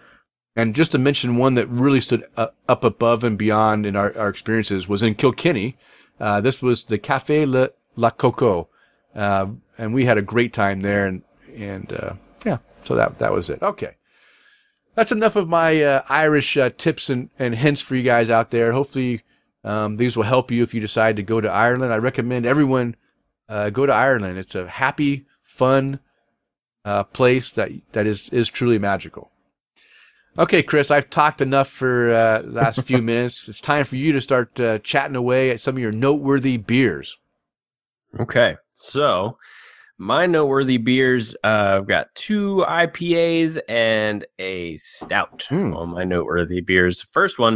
And just to mention one that really stood up above and beyond in our, our experiences was in Kilkenny. Uh, this was the Café La, La Coco. Uh, and we had a great time there. And, and, uh, yeah, so that, that was it. Okay. That's enough of my, uh, Irish, uh, tips and, and hints for you guys out there. Hopefully Um, these will help you if you decide to go to Ireland. I recommend everyone uh, go to Ireland. It's a happy, fun uh, place that that is is truly magical. Okay, Chris, I've talked enough for uh, the last few minutes. It's time for you to start uh, chatting away at some of your noteworthy beers. Okay, so my noteworthy beers, uh, I've got two IPAs and a stout Hmm. on my noteworthy beers. First one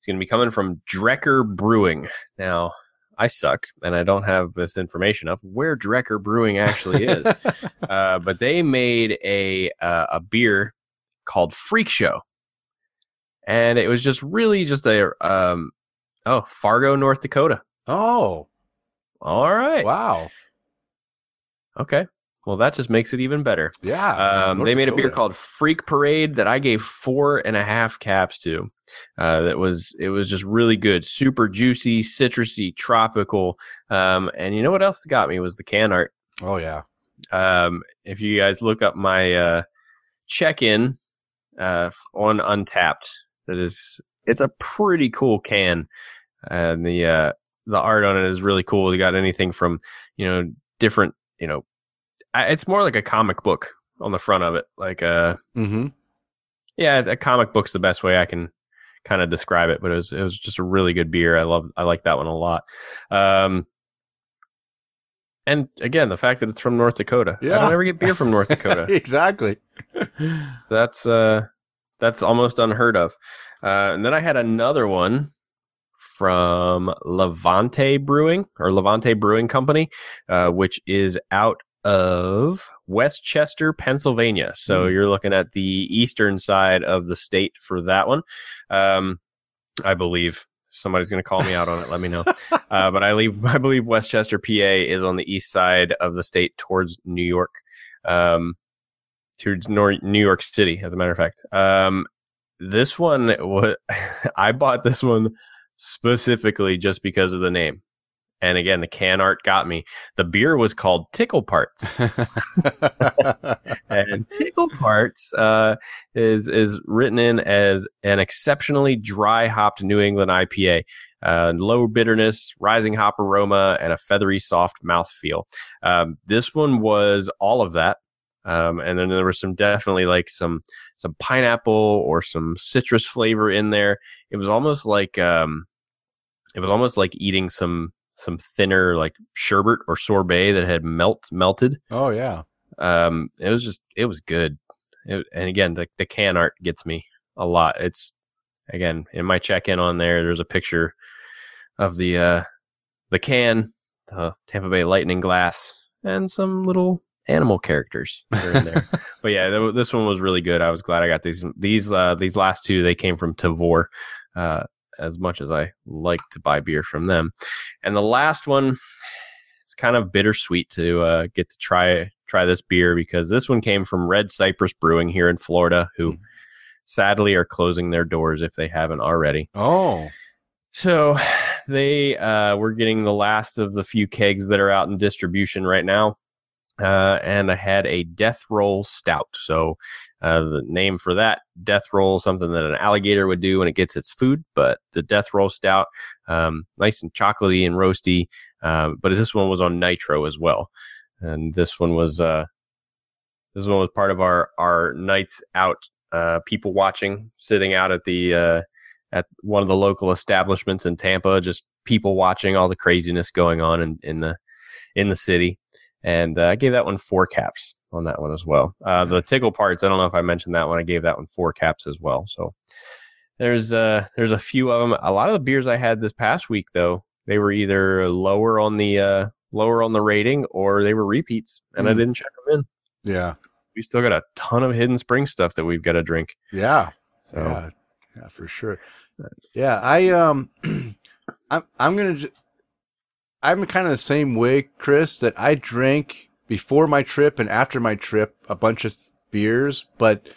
is going to be coming from Drekker Brewing. Now, I suck and I don't have this information of where Drekker Brewing actually is, uh, but they made a uh, a beer called Freak Show, and it was just really just a um, oh Fargo, North Dakota. oh, All right, wow. Okay. Well, that just makes it even better. Yeah. Um, they made a beer called Freak Parade that I gave four and a half caps to. Uh, that was it was just really good, super juicy, citrusy, tropical. Um, and you know what else got me was the can art. Oh, yeah. Um, if you guys look up my uh, check-in uh, on Untappd, that is it's a pretty cool can, and the uh, the art on it is really cool. They got anything from you know different you know, it's more like a comic book on the front of it, like uh Mm-hmm. yeah, a comic book's the best way I can kind of describe it. But it was it was just a really good beer. I love I like that one a lot. Um, and again, the fact that it's from North Dakota. Yeah. I don't ever get beer from North Dakota. exactly. that's uh that's almost unheard of. Uh, and then I had another one from Levante Brewing or Levante Brewing Company, uh, which is out of West Chester, Pennsylvania. So Hmm. you're looking at the eastern side of the state for that one. Um, I believe somebody's going to call me out on it. Let me know. Uh, but I leave. I believe West Chester, PA, is on the east side of the state towards New York, um, towards Nor- New York City. As a matter of fact, um, this one, I bought this one specifically just because of the name. And again, the can art got me. The beer was called Tickle Parts, and Tickle Parts uh, is is written in as an exceptionally dry hopped New England IPA, uh, low bitterness, rising hop aroma, and a feathery soft mouthfeel. Um, this one was all of that, um, and then there was some definitely like some some pineapple or some citrus flavor in there. It was almost like um, it was almost like eating some some thinner like sherbet or sorbet that had melt melted. Oh, yeah. um it was just it was good. It, and again the, the can art gets me a lot. It's again in my check-in on there there's a picture of the uh the can the tampa bay lightning glass and some little animal characters that are in there. But yeah th- this one was really good. I was glad i got these these uh these last two they came from Tavour uh as much as i like to buy beer from them and the last one it's kind of bittersweet to uh, get to try try this beer because this one came from Red Cypress Brewing here in Florida, who Mm. sadly are closing their doors if they haven't already. Oh, So they uh, we're getting the last of the few kegs that are out in distribution right now. Uh, and I had a Death Roll Stout. So uh, the name for that Death Roll, something that an alligator would do when it gets its food, but the Death Roll Stout, um, nice and chocolatey and roasty. Um, but this one was on nitro as well, and this one was uh, this one was part of our our nights out, uh, people watching, sitting out at the uh, at one of the local establishments in Tampa, just people watching all the craziness going on in, in the in the city. And uh, I gave that one four caps on that one as well. Uh, the tickle parts, I don't know if I mentioned that one. I gave that one four caps as well. So there's uh there's a few of them. A lot of the beers I had this past week though, they were either lower on the uh lower on the rating or they were repeats, and I Mm. didn't check them in. yeah. We still got a ton of hidden spring stuff that we've got to drink. Yeah. So Yeah, yeah, for sure. Yeah, I um, I'm I'm gonna. I'm kind of the same way, Chris. That I drank before my trip and after my trip a bunch of beers, but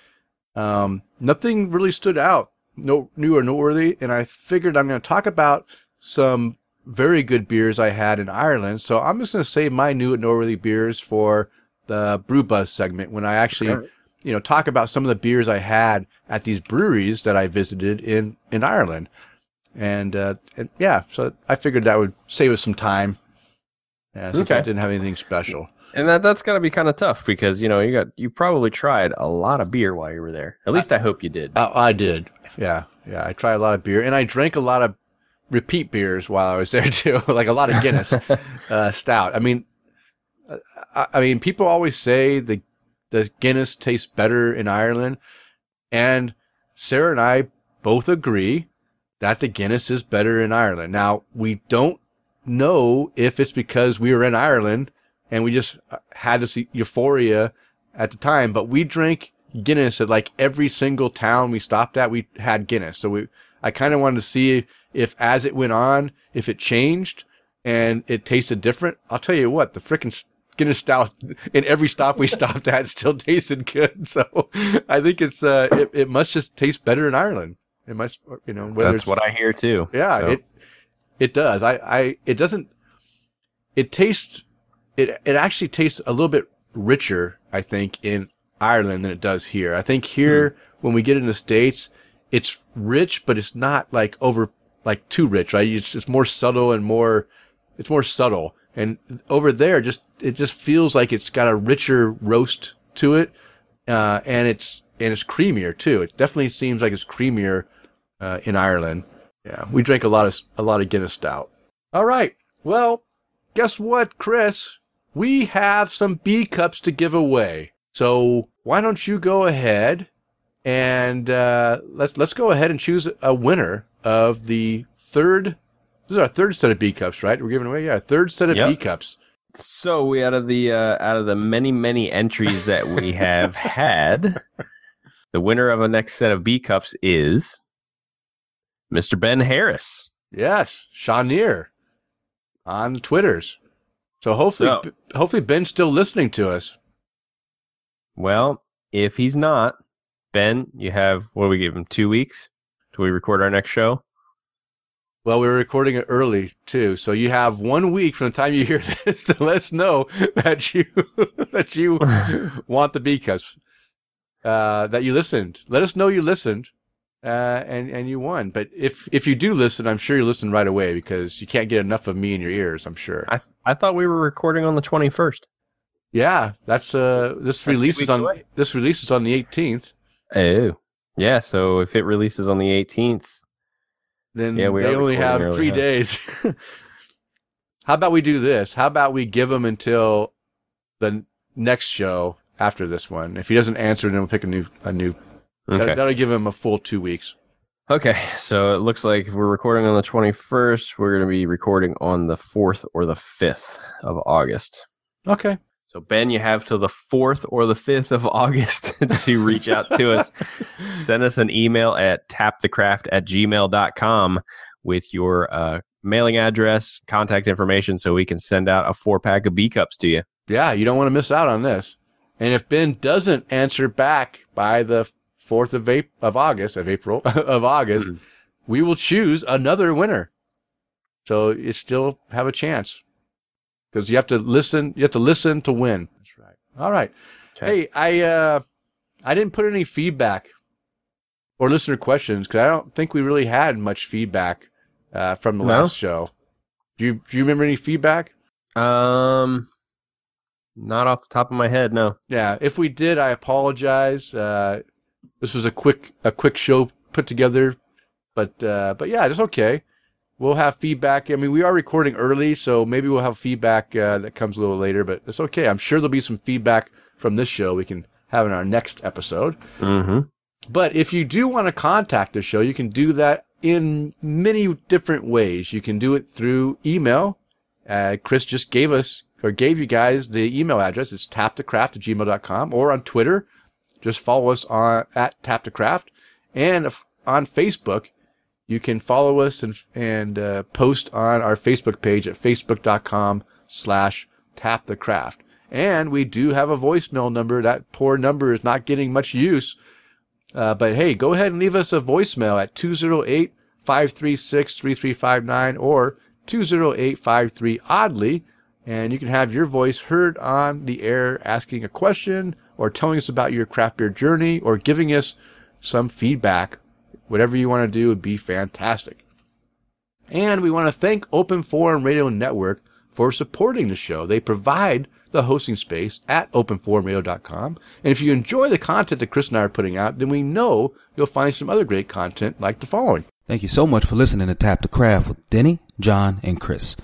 um, nothing really stood out, no new or noteworthy. And I figured I'm going to talk about some very good beers I had in Ireland. So I'm just going to save my new and noteworthy beers for the Brew Buzz segment when I actually you know, talk about some of the beers I had at these breweries that I visited in, in Ireland. And, uh, and yeah, so I figured that would save us some time. Yeah, since I didn't have anything special. And that that's got to be kind of tough because you know you got you probably tried a lot of beer while you were there. At least I hope you did. Oh, I did. Yeah, yeah. I tried a lot of beer, and I drank a lot of repeat beers while I was there too, like a lot of Guinness uh, Stout. I mean, uh, I, I mean, people always say the the Guinness tastes better in Ireland, and Sarah and I both agree that the Guinness is better in Ireland. Now we don't know if it's because we were in Ireland and we just uh, had this euphoria at the time, but we drank Guinness at like every single town we stopped at. We had Guinness, so we I kind of wanted to see if, as it went on, if it changed and it tasted different. I'll tell you what, the freaking Guinness stout in every stop we stopped at still tasted good. So I think it's uh it, it must just taste better in Ireland. It must you know That's what I hear too. yeah, So- it it does. I I it doesn't. It tastes. It it actually tastes a little bit richer, I think, in Ireland than it does here. I think here when we get in the states, it's rich, but it's not like over like too rich, right? It's it's more subtle and more. It's more subtle, and over there, just it just feels like it's got a richer roast to it, uh, and it's and it's creamier too. It definitely seems like it's creamier uh, in Ireland. Yeah, we drink a lot of a lot of Guinness stout. All right. Well, guess what, Chris? We have some B cups to give away. So why don't you go ahead and uh, let's let's go ahead and choose a winner of the third. This is our third set of B cups, right? We're giving away, yeah, third set of Yep. B cups. So we out of the uh, out of the many many entries that we have had, the winner of a next set of B cups is Mr. Ben Harris. Yes, Shawnir on Twitters. So hopefully, So- hopefully Ben's still listening to us. Well, if he's not, Ben, you have what do we give him two weeks till we record our next show. Well, we are recording it early too, so you have one week from the time you hear this to let us know that you that you want the B cups, uh, that you listened. Let us know you listened, uh, and and you won. But if if you do listen, I'm sure you listen right away because you can't get enough of me in your ears. I'm sure. I I thought we were recording on the twenty first. yeah, that's uh this two releases on away. this releases on the 18th. Oh, yeah. So if it releases on the eighteenth, Then Yeah, we they only have three huh? days. How about we do this? How about we give them until the next show after this one? If he doesn't answer, then we'll pick a new a new. okay. That, that'll give him a full two weeks. Okay, so it looks like if we're recording on the 21st, we're going to be recording on the 4th or the 5th of August. Okay. So, Ben, you have till the 4th or the 5th of August to reach out to us. Send us an email at tapthecraft at gmail.com with your uh, mailing address, contact information, so we can send out a four pack of B cups to you. Yeah, you don't want to miss out on this. And if Ben doesn't answer back by the fourth of Ap- of August of April of August, Mhm. we will choose another winner. So you still have a chance because you have to listen. You have to listen to win. That's right. All right. Okay. Hey, I uh, I didn't put any feedback or listener questions because I don't think we really had much feedback uh, from the No? last show. Do you do you remember any feedback? Um, not off the top of my head, no. Yeah, if we did, I apologize. Uh, this was a quick a quick show put together, but uh, but yeah, it's okay. We'll have feedback. I mean, we are recording early, so maybe we'll have feedback uh, that comes a little later, but it's okay. I'm sure there'll be some feedback from this show we can have in our next episode. Mm-hmm. But if you do want to contact the show, you can do that in many different ways. You can do it through email. Uh, Chris just gave us or gave you guys the email address. It's tapthecraft at gmail.com or on Twitter. Just follow us on at tapthecraft. And if, on Facebook, you can follow us and, and uh, post on our Facebook page at facebook.com slash tapthecraft. And we do have a voicemail number. That poor number is not getting much use. Uh, but hey, go ahead and leave us a voicemail at 208 536 3359 or 208 53 oddly. And you can have your voice heard on the air asking a question or telling us about your craft beer journey or giving us some feedback. Whatever you want to do would be fantastic. And we want to thank Open Forum Radio Network for supporting the show. They provide the hosting space at openforumradio.com. And if you enjoy the content that Chris and I are putting out, then we know you'll find some other great content like the following. Thank you so much for listening to Tap the Craft with Denny, John, and Chris.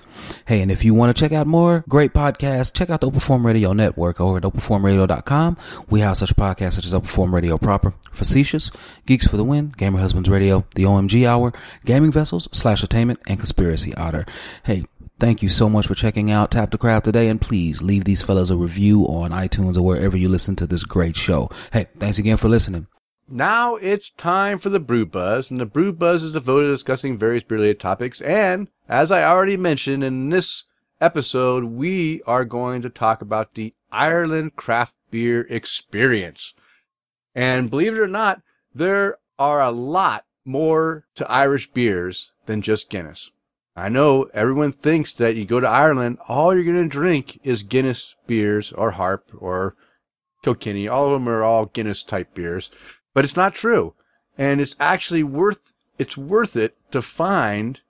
Hey, and if you want to check out more great podcasts, check out the Open Forum Radio Network over at openforumradio.com. We have such podcasts such as Open Forum Radio Proper, Facetious, Geeks for the Win, Gamer Husbands Radio, The OMG Hour, Gaming Vessels, Slash Attainment, and Conspiracy Otter. Hey, Thank you so much for checking out Tap the Craft today, and please leave these fellas a review on iTunes or wherever you listen to this great show. Hey, thanks again for listening. Now it's time for the Brew Buzz, and the Brew Buzz is devoted to discussing various beer related topics. And as I already mentioned in this episode, we are going to talk about the Ireland craft beer experience. And believe it or not, there are a lot more to Irish beers than just Guinness. I know everyone thinks that you go to Ireland, all you're going to drink is Guinness beers or Harp or Kilkenny. All of them are all Guinness type beers, but it's not true. And it's actually worth, it's worth it to find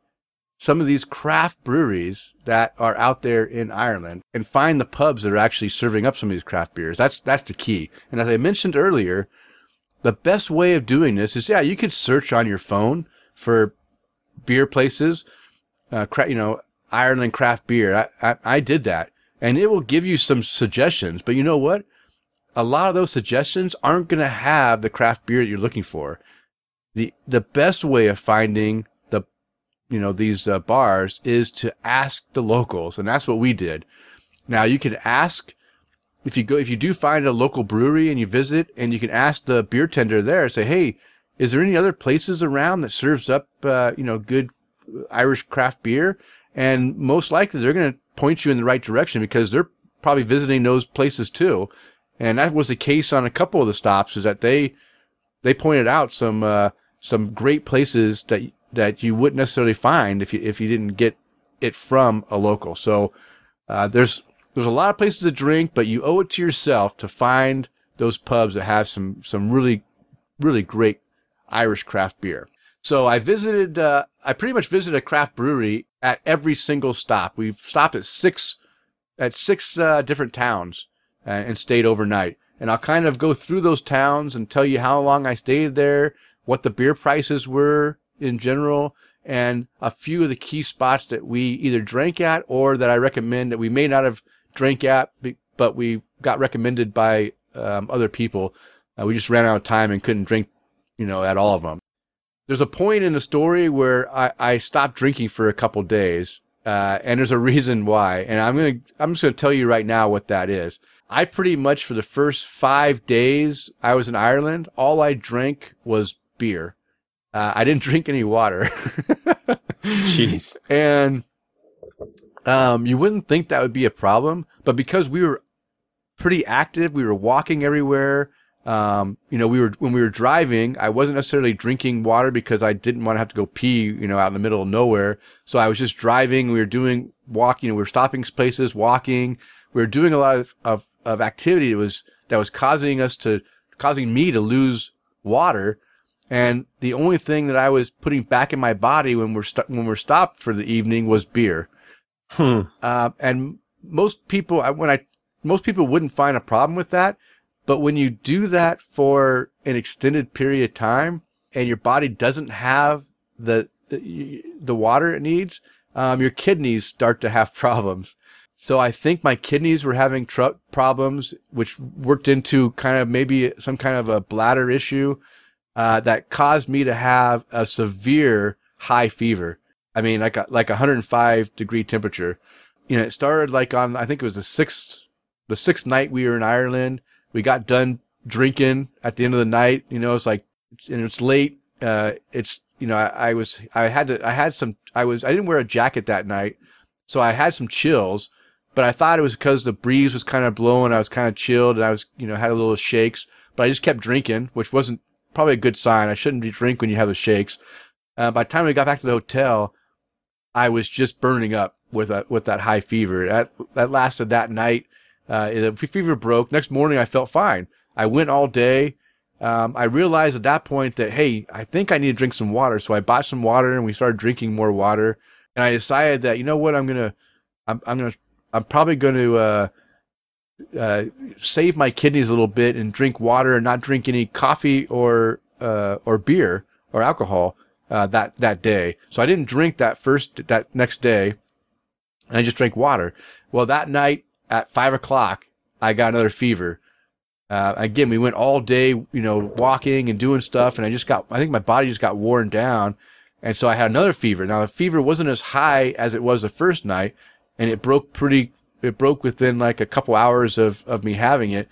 some of these craft breweries that are out there in Ireland and find the pubs that are actually serving up some of these craft beers. That's, that's the key. And as I mentioned earlier, the best way of doing this is, yeah, you could search on your phone for beer places, uh, cra- you know, Ireland craft beer. I, I, I did that and it will give you some suggestions, but you know what? A lot of those suggestions aren't going to have the craft beer that you're looking for. The, the best way of finding the, you know, these uh, bars is to ask the locals. And that's what we did. Now you can ask if you go, if you do find a local brewery and you visit and you can ask the beer tender there, say, Hey, is there any other places around that serves up, uh, you know, good Irish craft beer? And most likely they're going to point you in the right direction because they're probably visiting those places too. And that was the case on a couple of the stops is that they, they pointed out some, uh, some great places that, that you wouldn't necessarily find if you, if you didn't get it from a local. So, uh, there's, there's a lot of places to drink, but you owe it to yourself to find those pubs that have some, some really, really great Irish craft beer. So I visited, uh, I pretty much visited a craft brewery at every single stop. We've stopped at six, at six, uh, different towns and stayed overnight. And I'll kind of go through those towns and tell you how long I stayed there, what the beer prices were in general, and a few of the key spots that we either drank at or that I recommend that we may not have drank at, but we got recommended by um, other people. Uh, we just ran out of time and couldn't drink, you know, at all of them. There's a point in the story where I, I stopped drinking for a couple days, uh, and there's a reason why. And I'm gonna I'm just gonna tell you right now what that is. I pretty much for the first five days I was in Ireland, all I drank was beer. Uh, I didn't drink any water. Jeez. And um, you wouldn't think that would be a problem, but because we were pretty active, we were walking everywhere. Um, you know, we were when we were driving, I wasn't necessarily drinking water because I didn't want to have to go pee, you know, out in the middle of nowhere. So I was just driving. We were doing walking. We were stopping places, walking. We were doing a lot of, of, of activity that was that was causing us to causing me to lose water. And the only thing that I was putting back in my body when we're st- when we're stopped for the evening was beer. Hmm. Uh, and most people, I- when I, most people wouldn't find a problem with that. But when you do that for an extended period of time and your body doesn't have the, the, the water it needs, um, your kidneys start to have problems. So I think my kidneys were having tr- problems, which worked into kind of maybe some kind of a bladder issue, uh, that caused me to have a severe high fever. I mean, like a, like 105 degree temperature. You know, it started like on, I think it was the sixth, the sixth night we were in Ireland. We got done drinking at the end of the night. You know, it's like, and it's late. Uh, it's, you know, I, I was, I had to, I had some, I was, I didn't wear a jacket that night. So I had some chills, but I thought it was because the breeze was kind of blowing. I was kind of chilled and I was, you know, had a little shakes, but I just kept drinking, which wasn't probably a good sign. I shouldn't be drink when you have the shakes. Uh, by the time we got back to the hotel, I was just burning up with a, with that high fever. That, that lasted that night. Uh, the fever broke. Next morning, I felt fine. I went all day. um, I realized at that point that hey, I think I need to drink some water. So I bought some water and we started drinking more water. And I decided that you know what, I'm gonna, I'm, I'm gonna, I'm probably going to uh, uh, save my kidneys a little bit and drink water and not drink any coffee or uh, or beer or alcohol uh, that that day. So I didn't drink that first that next day, and I just drank water. Well, that night at five o'clock, I got another fever. Uh, again, we went all day, you know, walking and doing stuff, and I just got, I think my body just got worn down. And so I had another fever. Now the fever wasn't as high as it was the first night, and it broke pretty, it broke within like a couple hours of, of me having it.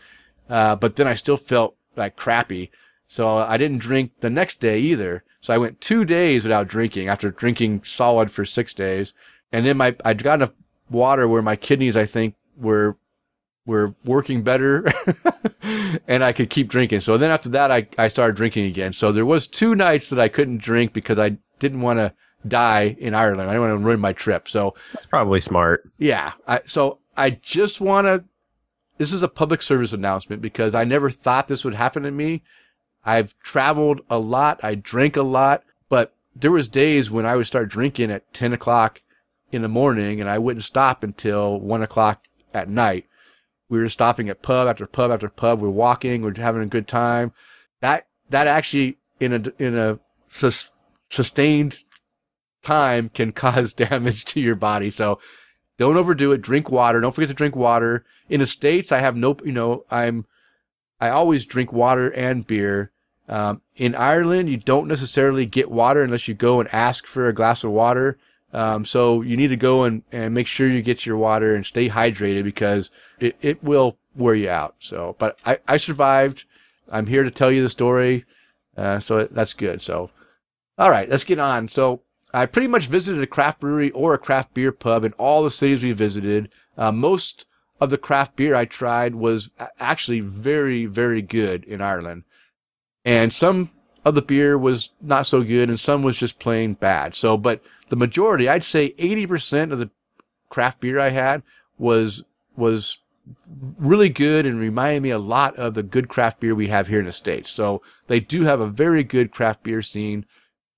Uh, but then I still felt like crappy. So I didn't drink the next day either. So I went two days without drinking after drinking solid for six days. And then my, I got enough water where my kidneys, I think, were were working better and I could keep drinking. So then after that, I, I started drinking again. So there was two nights that I couldn't drink because I didn't want to die in Ireland. I didn't want to ruin my trip. So That's probably smart. yeah, I, so I just want to, this is a public service announcement because I never thought this would happen to me. I've traveled a lot. I drank a lot, but there was days when I would start drinking at 10 o'clock in the morning and I wouldn't stop until one o'clock at night we were stopping at pub after pub after pub. We're walking. We're having a good time. That that actually in a in a sus, sustained time can cause damage to your body. So don't overdo it. Drink water. Don't forget to drink water. In the states, I have no. You know, I'm. I always drink water and beer. Um, in Ireland, you don't necessarily get water unless you go and ask for a glass of water. Um, so you need to go and, and make sure you get your water and stay hydrated because it, it will wear you out. So, but I, I survived. I'm here to tell you the story. Uh, so that's good. So, all right, let's get on. So I pretty much visited a craft brewery or a craft beer pub in all the cities we visited. Uh, most of the craft beer I tried was actually very, very good in Ireland. And some of the beer was not so good and some was just plain bad. So, but the majority, I'd say 80% of the craft beer I had was, was really good and reminded me a lot of the good craft beer we have here in the States. So they do have a very good craft beer scene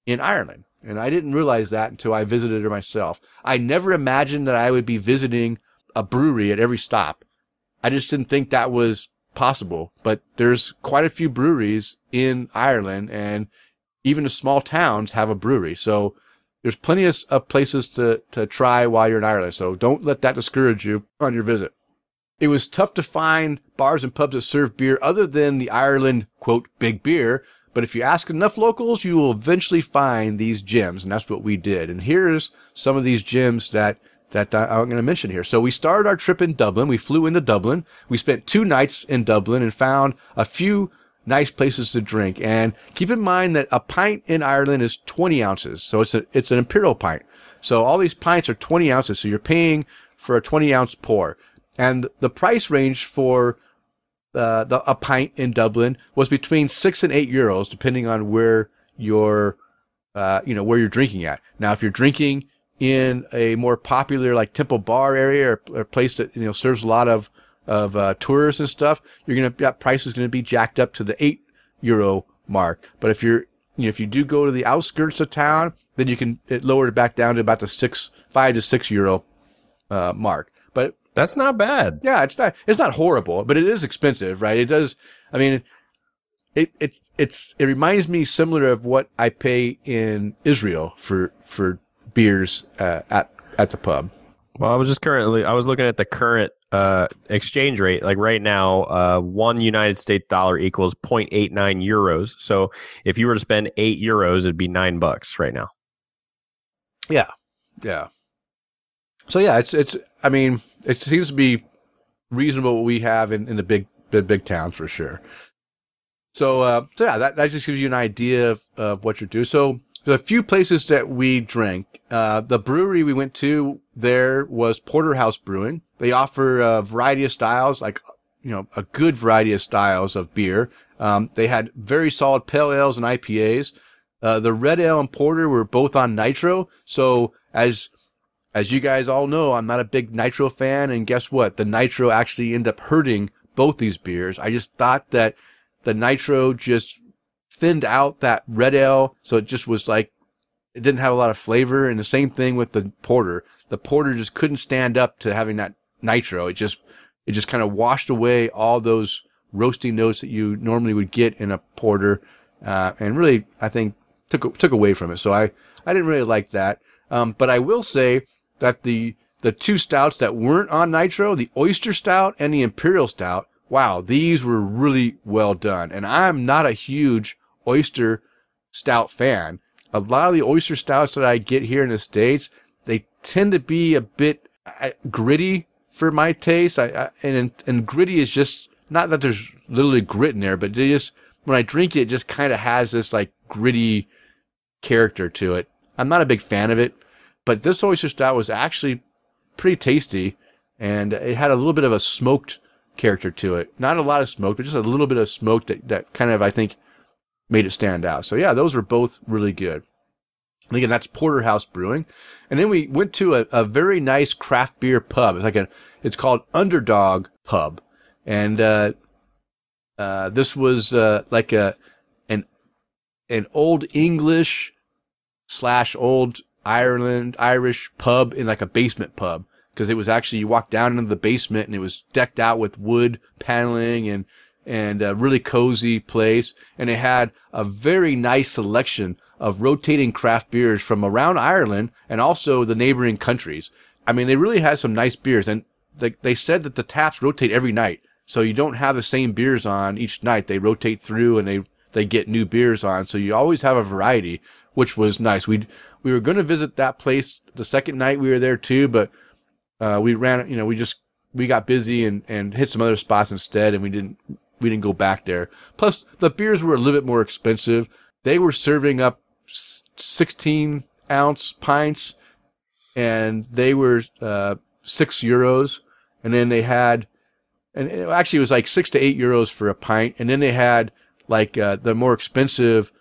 in Ireland. And I didn't realize that until I visited her myself. I never imagined that I would be visiting a brewery at every stop. I just didn't think that was possible. But there's quite a few breweries in Ireland and even the small towns have a brewery. So there's plenty of, of places to, to try while you're in Ireland. So don't let that discourage you on your visit. It was tough to find bars and pubs that serve beer other than the Ireland, quote, big beer. But if you ask enough locals, you will eventually find these gems, And that's what we did. And here's some of these gems that, that uh, I'm going to mention here. So we started our trip in Dublin. We flew into Dublin. We spent two nights in Dublin and found a few nice places to drink. And keep in mind that a pint in Ireland is 20 ounces. So it's a, it's an imperial pint. So all these pints are 20 ounces. So you're paying for a 20 ounce pour. And the price range for uh, the, a pint in Dublin was between six and eight euros, depending on where you're, uh, you know, where you're drinking at. Now, if you're drinking in a more popular like Temple Bar area or, or a place that you know serves a lot of of uh, tourists and stuff, you're gonna that price is gonna be jacked up to the eight euro mark. But if you're you know, if you do go to the outskirts of town, then you can it lower it back down to about the six five to six euro uh, mark. That's not bad. yeah, it's not it's not horrible, but it is expensive, right? It does. I mean, it it's it's it reminds me similar of what I pay in Israel for for beers uh, at at the pub. Well, I was just currently I was looking at the current uh, exchange rate. Like right now, uh, one United States dollar equals 0.89 euros. So if you were to spend eight euros, it'd be nine bucks right now. Yeah, yeah. So yeah, it's it's. I mean, it seems to be reasonable what we have in, in the big the big towns for sure. So uh, so yeah, that that just gives you an idea of, of what you're doing. So there's a few places that we drank. Uh, the brewery we went to there was Porterhouse Brewing. They offer a variety of styles, like you know, a good variety of styles of beer. Um, they had very solid pale ales and IPAs. Uh, the red ale and porter were both on nitro. So as as you guys all know, I'm not a big nitro fan, and guess what? The nitro actually ended up hurting both these beers. I just thought that the nitro just thinned out that red ale, so it just was like it didn't have a lot of flavor. And the same thing with the porter. The porter just couldn't stand up to having that nitro. It just it just kind of washed away all those roasting notes that you normally would get in a porter, uh, and really I think took took away from it. So I I didn't really like that. Um, but I will say that the the two stouts that weren't on nitro, the oyster stout and the imperial stout, wow, these were really well done. And I'm not a huge oyster stout fan. A lot of the oyster stouts that I get here in the states, they tend to be a bit uh, gritty for my taste. I, I and and gritty is just not that there's literally grit in there, but they just when I drink it, it just kind of has this like gritty character to it. I'm not a big fan of it, but this oyster stout was actually pretty tasty, and it had a little bit of a smoked character to it. Not a lot of smoke, but just a little bit of smoke that, that kind of I think made it stand out. So yeah, those were both really good. And again, that's Porterhouse Brewing. And then we went to a, a very nice craft beer pub. It's like a, it's called Underdog Pub. And, uh, uh, this was, uh, like a, an, an old English slash old Ireland, Irish pub in like a basement pub. Cause it was actually, you walked down into the basement and it was decked out with wood paneling and, and a really cozy place. And it had a very nice selection of rotating craft beers from around Ireland and also the neighboring countries. I mean, they really had some nice beers and they, they said that the taps rotate every night. So you don't have the same beers on each night. They rotate through and they, they get new beers on. So you always have a variety, which was nice. We we were going to visit that place the second night we were there too, but uh, we ran, you know, we just we got busy and and hit some other spots instead, and we didn't we didn't go back there. Plus, the beers were a little bit more expensive. They were serving up 16 ounce pints, and they were uh, six euros. And then they had, and it actually it was like six to eight euros for a pint. And then they had like uh, the more expensive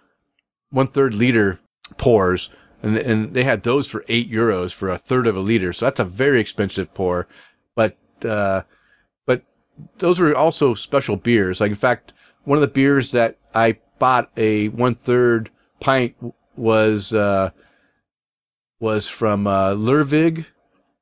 one third liter pours, and and they had those for eight euros for a third of a liter. So that's a very expensive pour. But uh, but those were also special beers. Like in fact, one of the beers that I bought a one third pint was uh, was from uh, Lervig,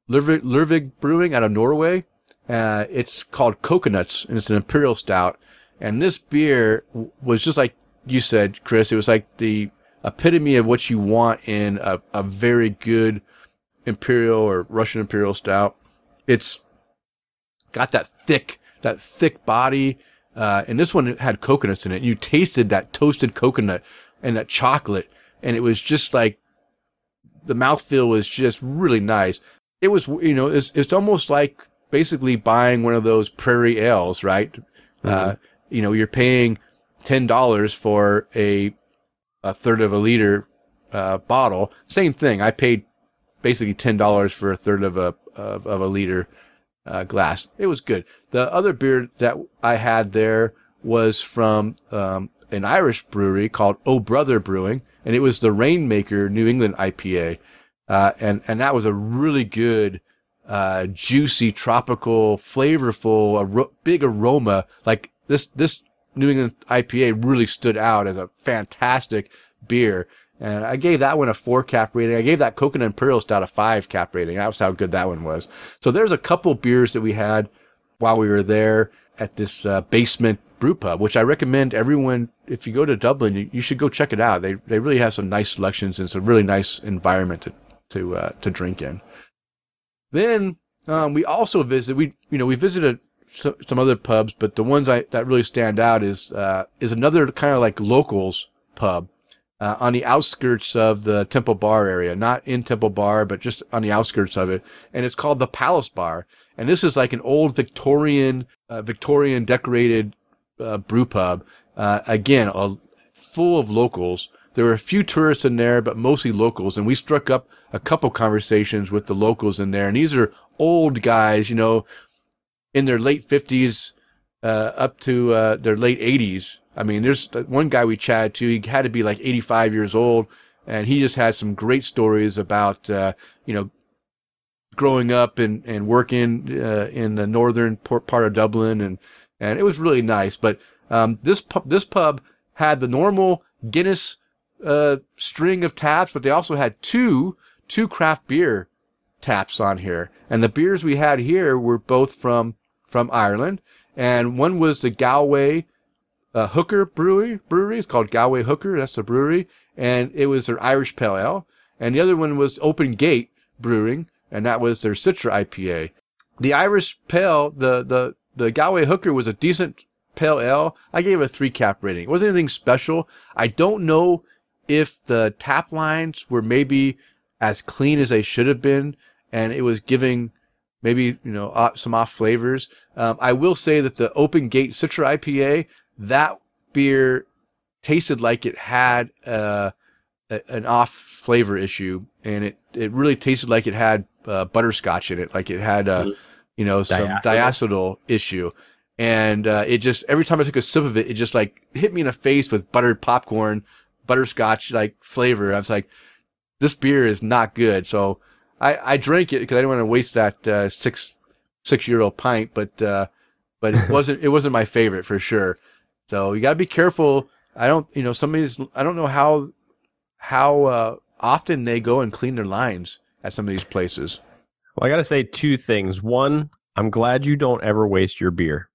Lervig, Lervig Brewing out of Norway. Uh, it's called Coconuts, and it's an imperial stout. And this beer was just like you said, Chris. It was like the epitome of what you want in a, a very good imperial or Russian imperial stout. It's got that thick, that thick body. Uh, and this one had coconuts in it. You tasted that toasted coconut and that chocolate. And it was just like the mouthfeel was just really nice. It was, you know, it's, it's almost like basically buying one of those prairie ales, right? Mm-hmm. Uh, you know, you're paying $10 for a, a third of a liter, uh, bottle. Same thing. I paid basically $10 for a third of a, of, of a liter, uh, glass. It was good. The other beer that I had there was from, um, an Irish brewery called Oh Brother Brewing, and it was the Rainmaker New England IPA. Uh, and, and that was a really good, uh, juicy, tropical, flavorful, ar- big aroma. Like this, this New England IPA really stood out as a fantastic beer. And I gave that one a four cap rating. I gave that Coconut Imperial Stout a five cap rating. That was how good that one was. So there's a couple beers that we had while we were there at this uh, basement brew pub, which I recommend everyone. If you go to Dublin, you, you, should go check it out. They they really have some nice selections and it's a really nice environment to to uh, to drink in. Then um, we also visit. We you know we visited some other pubs, but the ones I, that really stand out is uh, is another kind of like locals pub uh, on the outskirts of the Temple Bar area, not in Temple Bar, but just on the outskirts of it, and it's called the Palace Bar. And this is like an old Victorian, uh, Victorian decorated uh, brew pub. Uh, again, full of locals. There were a few tourists in there, but mostly locals. And we struck up a couple conversations with the locals in there. And these are old guys, you know, in their late fifties, uh, up to, uh, their late eighties. I mean, there's one guy we chatted to. He had to be like 85 years old and he just had some great stories about, uh, you know, growing up and, and working, uh, in the northern part of Dublin and, and it was really nice. But Um, this pub, this pub had the normal Guinness uh, string of taps, but they also had two two craft beer taps on here, and the beers we had here were both from from Ireland, and one was the Galway uh, Hooker Brewery. Brewery it's called Galway Hooker. That's the brewery, and it was their Irish Pale Ale, and the other one was Open Gate Brewing, and that was their Citra IPA. The Irish Pale, the the the Galway Hooker was a decent pale ale. I gave it a three cap rating. It wasn't anything special. I don't know if the tap lines were maybe as clean as they should have been, and it was giving maybe you know uh, some off flavors. Um, I will say that the Open Gate Citra IPA, that beer tasted like it had uh, a, an off flavor issue, and it it really tasted like it had uh, butterscotch in it, like it had uh, you know some Diacetyl. diacetyl issue. And uh, it just every time I took a sip of it, it just like hit me in the face with buttered popcorn, butterscotch like flavor. I was like, this beer is not good. So I, I drank it because I didn't want to waste that uh, six six euro pint, but uh, but it wasn't it wasn't my favorite for sure. So you got to be careful. I don't you know some of these I don't know how how uh, often they go and clean their lines at some of these places. Well, I got to say two things. One, I'm glad you don't ever waste your beer.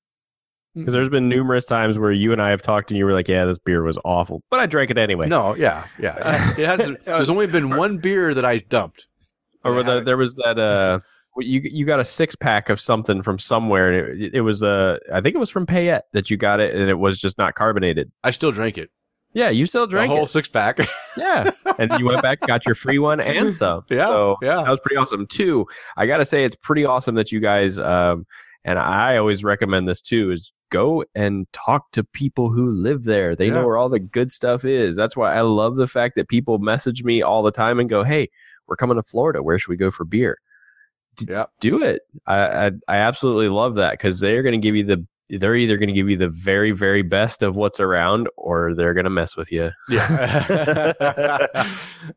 Because there's been numerous times where you and I have talked and you were like, yeah, this beer was awful. But I drank it anyway. No, yeah, yeah. It has, there's only been one beer that I dumped. Or the, there was that uh you you got a six pack of something from somewhere and it, it was uh I think it was from Payette that you got it and it was just not carbonated. I still drank it. Yeah, you still drank it. The whole it. six pack. Yeah, and you went back, got your free one and some. Yeah, so yeah. that was pretty awesome. too. I got to say it's pretty awesome that you guys um and I always recommend this too is go and talk to people who live there. They Yeah. know where all the good stuff is. That's why I love the fact that people message me all the time and go, "Hey, we're coming to Florida. Where should we go for beer?" yeah. do it. I I, I absolutely love that because they're going to give you the they're either going to give you the very very best of what's around or they're going to mess with you. Yeah.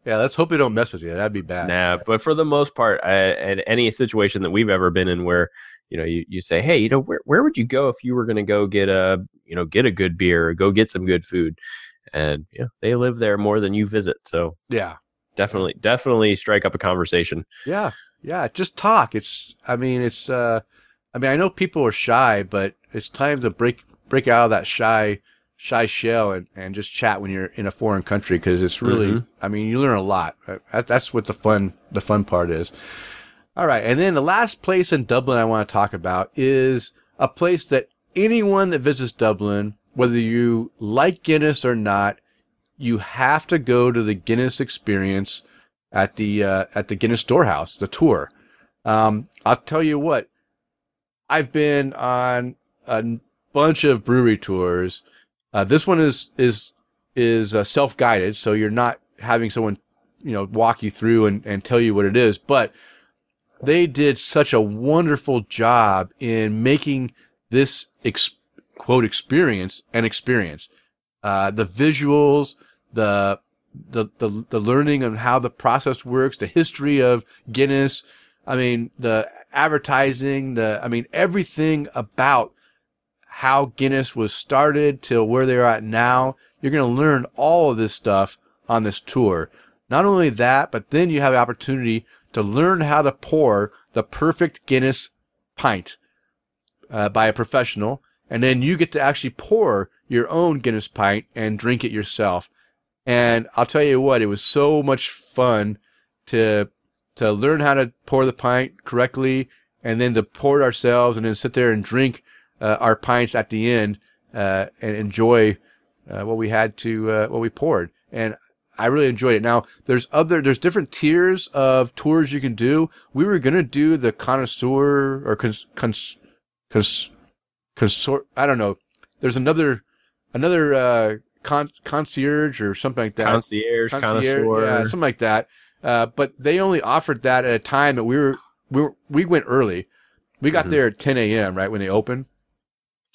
yeah, let's hope they don't mess with you. That'd be bad. Nah, but for the most part, I, in any situation that we've ever been in where you know you, you say, hey, you know, where where would you go if you were going to go get a you know get a good beer or go get some good food, and you know they live there more than you visit, so Yeah. Definitely definitely strike up a conversation. Yeah. Yeah. Just talk. It's, I mean, it's, uh, I mean, I know people are shy, but it's time to break, break out of that shy, shy shell and, and just chat when you're in a foreign country. Cause it's really, Mhm. I mean, you learn a lot. That's what the fun, the fun part is. All right. And then the last place in Dublin I want to talk about is a place that anyone that visits Dublin, whether you like Guinness or not, you have to go to the Guinness experience at the uh, at the Guinness Storehouse, the tour. Um, I'll tell you what, I've been on a bunch of brewery tours. Uh, this one is is is uh, self guided, so you're not having someone you know walk you through and, and tell you what it is. But they did such a wonderful job in making this ex- quote experience an experience. Uh, the visuals, the the, the the learning of how the process works, the history of Guinness. I mean, the advertising, the I mean, everything about how Guinness was started till where they're at now. You're going to learn all of this stuff on this tour. Not only that, but then you have the opportunity to learn how to pour the perfect Guinness pint uh, by a professional, and then you get to actually pour your own Guinness pint and drink it yourself. And I'll tell you what, it was so much fun to to learn how to pour the pint correctly, and then to pour it ourselves, and then sit there and drink uh, our pints at the end uh, and enjoy uh, what we had to uh, what we poured. And I really enjoyed it. Now there's other there's different tiers of tours you can do. We were gonna do the connoisseur or cons, cons, cons. I don't know. There's another another uh, con, concierge or something like that. Concierge, Concierge, connoisseur. yeah, something like that. Uh, but they only offered that at a time that we were we were, we went early. We got Mhm. there at 10 a.m. right when they opened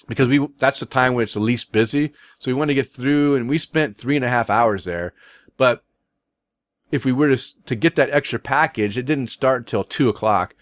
because we that's the time when it's the least busy. So we wanted to get through, and we spent three and a half hours there. But if we were to to get that extra package, it didn't start until two o'clock.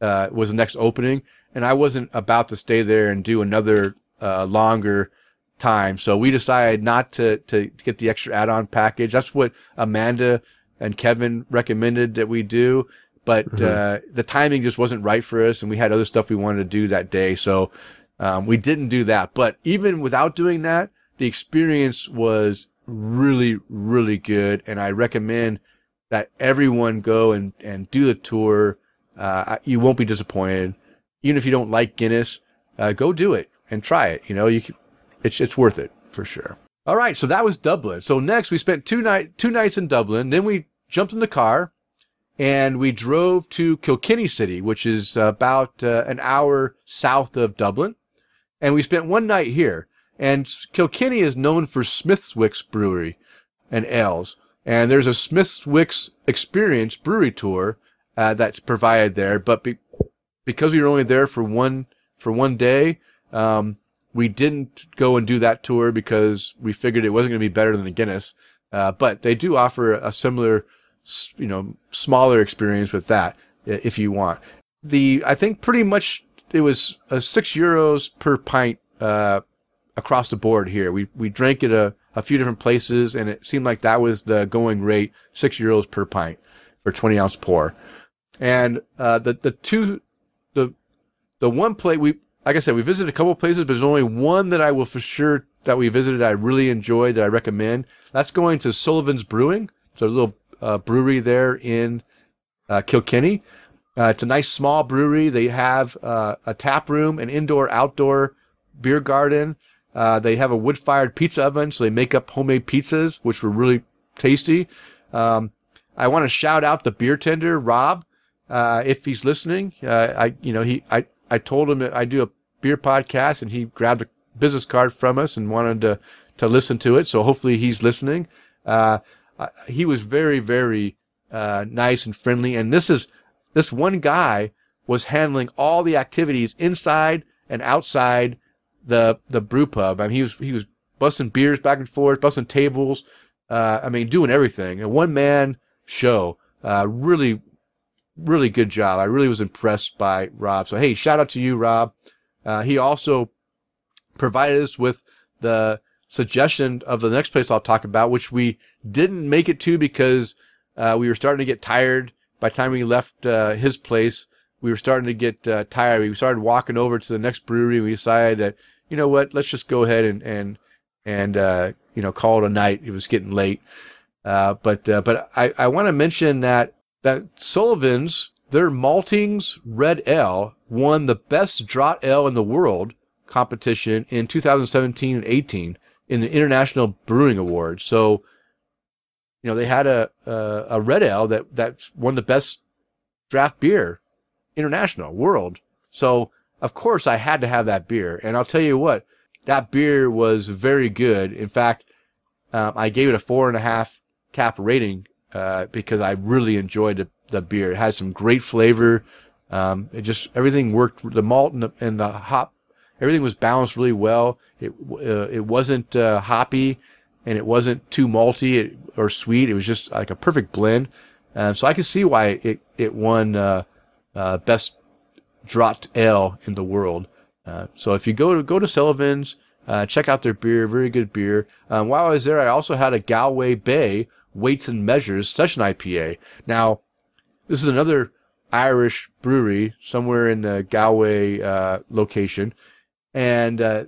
Uh, was the next opening, and I wasn't about to stay there and do another uh, longer time. So we decided not to, to get the extra add-on package. That's what Amanda and Kevin recommended that we do. But, Mm-hmm. uh, the timing just wasn't right for us and we had other stuff we wanted to do that day. So, um, we didn't do that. But even without doing that, the experience was really, really good. And I recommend that everyone go and, and do the tour. Uh, you won't be disappointed. Even if you don't like Guinness, uh, go do it and try it. You know, you can, it's, it's worth it for sure. All right. So that was Dublin. So next we spent two night, two nights in Dublin. Then we jumped in the car and we drove to Kilkenny City, which is about uh, an hour south of Dublin. And we spent one night here. And Kilkenny is known for Smithswick's Brewery and ales. And there's a Smithswick's Experience brewery tour uh, that's provided there. But be- because we were only there for one for one day, um, we didn't go and do that tour because we figured it wasn't going to be better than the Guinness. Uh, but they do offer a similar, you know, smaller experience with that if you want. The I think pretty much it was six euros per pint uh, across the board here. We we drank it a, a few different places, and it seemed like that was the going rate, six euros per pint for twenty ounce pour. And uh, the the two the the one plate we like I said we visited a couple places, but there's only one that I will for sure that we visited I really enjoyed that I recommend. That's going to Sullivan's Brewing. It's a little uh, brewery there in uh, Kilkenny. Uh, it's a nice small brewery. They have uh, a tap room, an indoor outdoor beer garden. Uh, they have a wood fired pizza oven, so they make up homemade pizzas, which were really tasty. Um, I want to shout out the beer tender, Rob, uh, if he's listening. Uh, I, you know, he, I, I told him that I do a beer podcast and he grabbed a business card from us and wanted to, to listen to it. So hopefully he's listening. Uh, he was very, very, uh, nice and friendly. And this is, this one guy was handling all the activities inside and outside the, the brew pub. I mean, he was, he was busting beers back and forth, busting tables. Uh, I mean, doing everything. A one man show. Uh, really, really good job. I really was impressed by Rob. So, hey, shout out to you, Rob. Uh, he also provided us with the suggestion of the next place I'll talk about, which we didn't make it to because uh, we were starting to get tired. By the time we left uh, his place, we were starting to get uh, tired. We started walking over to the next brewery. We decided that you know what, let's just go ahead and and and uh, you know call it a night. It was getting late. Uh, but but I, I want to mention that that Sullivan's their Maltings Red Ale won the best draught ale in the world competition in 2017 and 18 in the International Brewing Awards. So you know they had a a, a red ale that that won the best draft beer international world. So of course I had to have that beer, and I'll tell you what, that beer was very good. In fact, um, I gave it a four and a half cap rating uh, because I really enjoyed the, the beer. It had some great flavor. Um, it just everything worked. The malt and the, and the hop, everything was balanced really well. It uh, it wasn't uh, hoppy, and it wasn't too malty or sweet. It was just like a perfect blend. Um, so I can see why it it won uh, uh, best draught ale in the world. So if you go to go to Sullivan's, check out their beer. Very good beer. Um, while I was there, I also had a Galway Bay Weights and Measures Session IPA. Now, this is another Irish brewery somewhere in the Galway uh, location, and uh,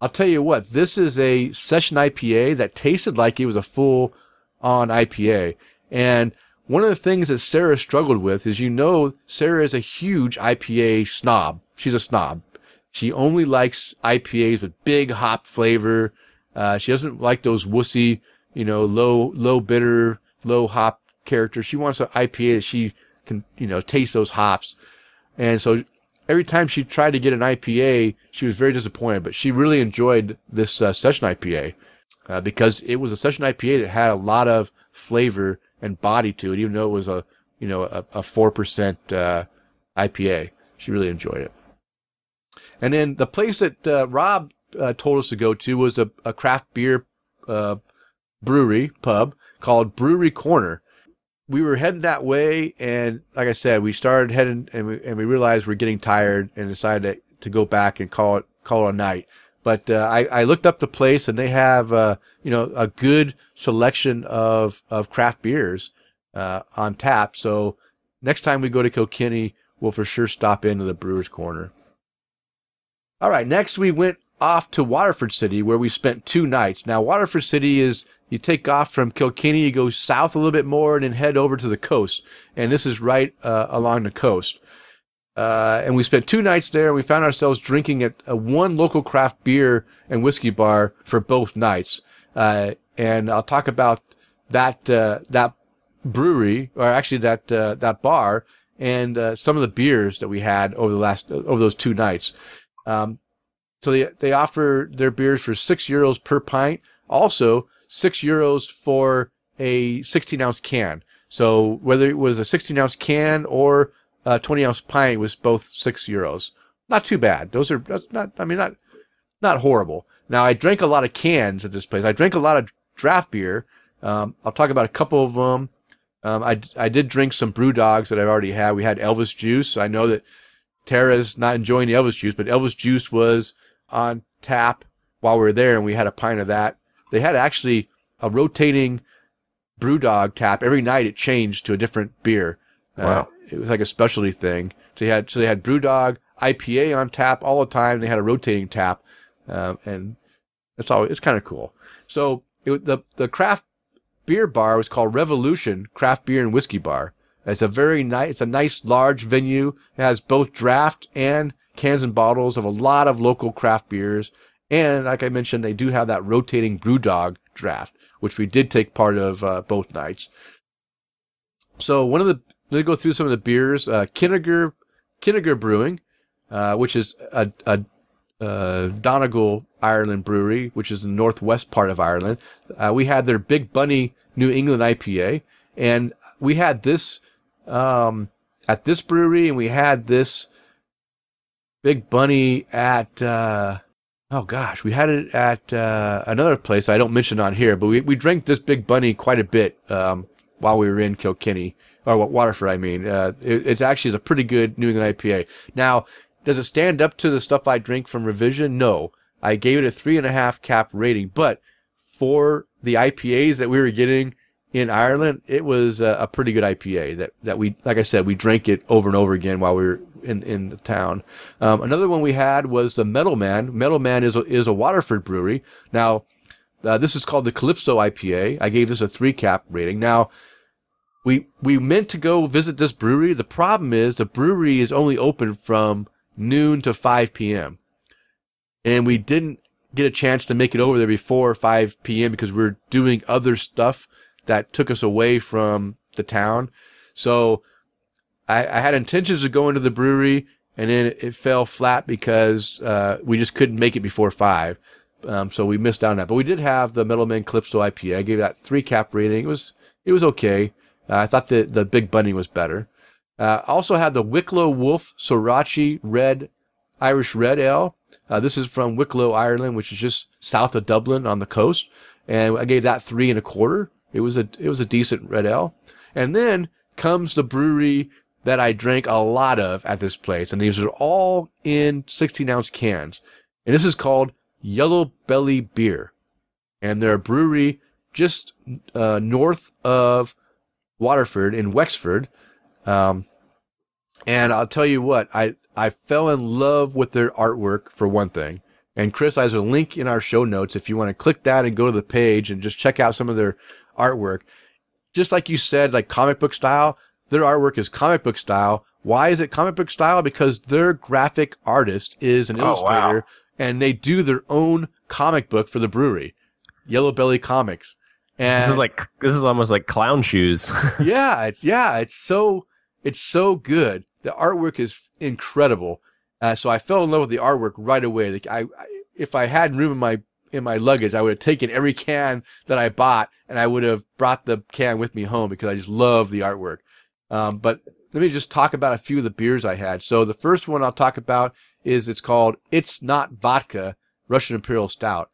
I'll tell you what, this is a session IPA that tasted like it was a full on IPA. And one of the things that Sarah struggled with is, you know, Sarah is a huge IPA snob. She's a snob. She only likes IPAs with big hop flavor. Uh, she doesn't like those wussy, you know, low, low bitter, low hop character. She wants an IPA that she can, you know, taste those hops. And so every time she tried to get an IPA, she was very disappointed, but she really enjoyed this uh, session IPA uh, because it was a session IPA that had a lot of flavor and body to it, even though it was a, you know, a, a 4% uh, IPA. She really enjoyed it. And then the place that uh, Rob uh, told us to go to was a, a craft beer uh, brewery pub called Brewery Corner. We were heading that way, and like I said, we started heading, and we, and we realized we're getting tired, and decided to, to go back and call it call it a night. But uh, I, I looked up the place, and they have uh, you know a good selection of of craft beers uh, on tap. So next time we go to Kilkenny, we'll for sure stop into the Brewers Corner. All right, next we went off to Waterford City, where we spent two nights. Now Waterford City is you take off from Kilkenny, you go south a little bit more, and then head over to the coast. And this is right uh, along the coast. Uh, and we spent two nights there. And we found ourselves drinking at uh, one local craft beer and whiskey bar for both nights. Uh, and I'll talk about that uh, that brewery, or actually that that bar, and some of the beers that we had over the last over those two nights. Um, so they they offer their beers for six euros per pint. Also, six euros for a 16 ounce can. So whether it was a 16 ounce can or a 20 ounce pint, was both six euros. Not too bad. Those are that's not. I mean, not not horrible. Now I drank a lot of cans at this place. I drank a lot of draft beer. Um, I'll talk about a couple of them. Um, I, I did drink some BrewDogs that I've already had. We had Elvis juice. I know that Tara's not enjoying the Elvis juice, but Elvis juice was on tap while we were there, and we had a pint of that. They had actually a rotating BrewDog tap every night. It changed to a different beer. Uh, Wow. it was like a specialty thing. So they had so they had BrewDog IPA on tap all the time. They had a rotating tap, um, and it's all. It's kind of cool. So it, the the craft beer bar was called Revolution Craft Beer and Whiskey Bar. It's a very nice. It's a nice large venue. It has both draft and cans and bottles of a lot of local craft beers. And like I mentioned, they do have that rotating BrewDog draft, which we did take part of uh, both nights. So one of the let me go through some of the beers. Uh, Kinnegar, Kinnegar Brewing, uh, which is a, a uh, Donegal, Ireland brewery, which is the northwest part of Ireland. Uh, we had their Big Bunny New England IPA, and we had this um, at this brewery, and we had this Big Bunny at uh, oh gosh, we had it at uh, another place I don't mention on here, but we we drank this Big Bunny quite a bit um, while we were in Kilkenny or what Waterford, I mean. Uh, it, it's actually is a pretty good New England IPA. Now, does it stand up to the stuff I drink from Revision? No. I gave it a three and a half cap rating, but for the IPAs that we were getting in Ireland, it was a, a pretty good IPA that, that we, like I said, we drank it over and over again while we were in, in the town. Um, another one we had was the Metal Man. Metal Man is a, is a Waterford brewery. Now, uh, this is called the Calypso IPA. I gave this a three cap rating. Now, we we meant to go visit this brewery. The problem is the brewery is only open from noon to 5 p.m. And we didn't get a chance to make it over there before 5 p.m. because we were doing other stuff that took us away from the town. So I, I had intentions of going to the brewery and then it, it fell flat because uh, we just couldn't make it before 5. Um, so we missed out on that. But we did have the Metal Man Calypso IPA. I gave that three cap rating. It was it was okay. Uh, I thought the the Big Bunny was better. Uh, also had the Wicklow Wolf Sorachi Red Irish Red Ale. Uh, this is from Wicklow, Ireland, which is just south of Dublin on the coast. And I gave that three and a quarter. It was a it was a decent red ale. And then comes the brewery that I drank a lot of at this place, and these are all in 16 ounce cans. And this is called Yellow Belly Beer, and they're a brewery just uh, north of Waterford in Wexford. Um, and I'll tell you what, I, I fell in love with their artwork for one thing. And Chris I has a link in our show notes if you want to click that and go to the page and just check out some of their artwork. Just like you said, like comic book style, their artwork is comic book style. Why is it comic book style? Because their graphic artist is an Oh, wow. illustrator and they do their own comic book for the brewery, Yellow Belly Comics. And This is like this is almost like clown shoes. yeah, it's yeah, it's so it's so good. The artwork is incredible. Uh, so I fell in love with the artwork right away. Like I, I, if I had room in my in my luggage, I would have taken every can that I bought and I would have brought the can with me home because I just love the artwork. Um, but let me just talk about a few of the beers I had. So the first one I'll talk about is it's called It's Not Vodka Russian Imperial Stout,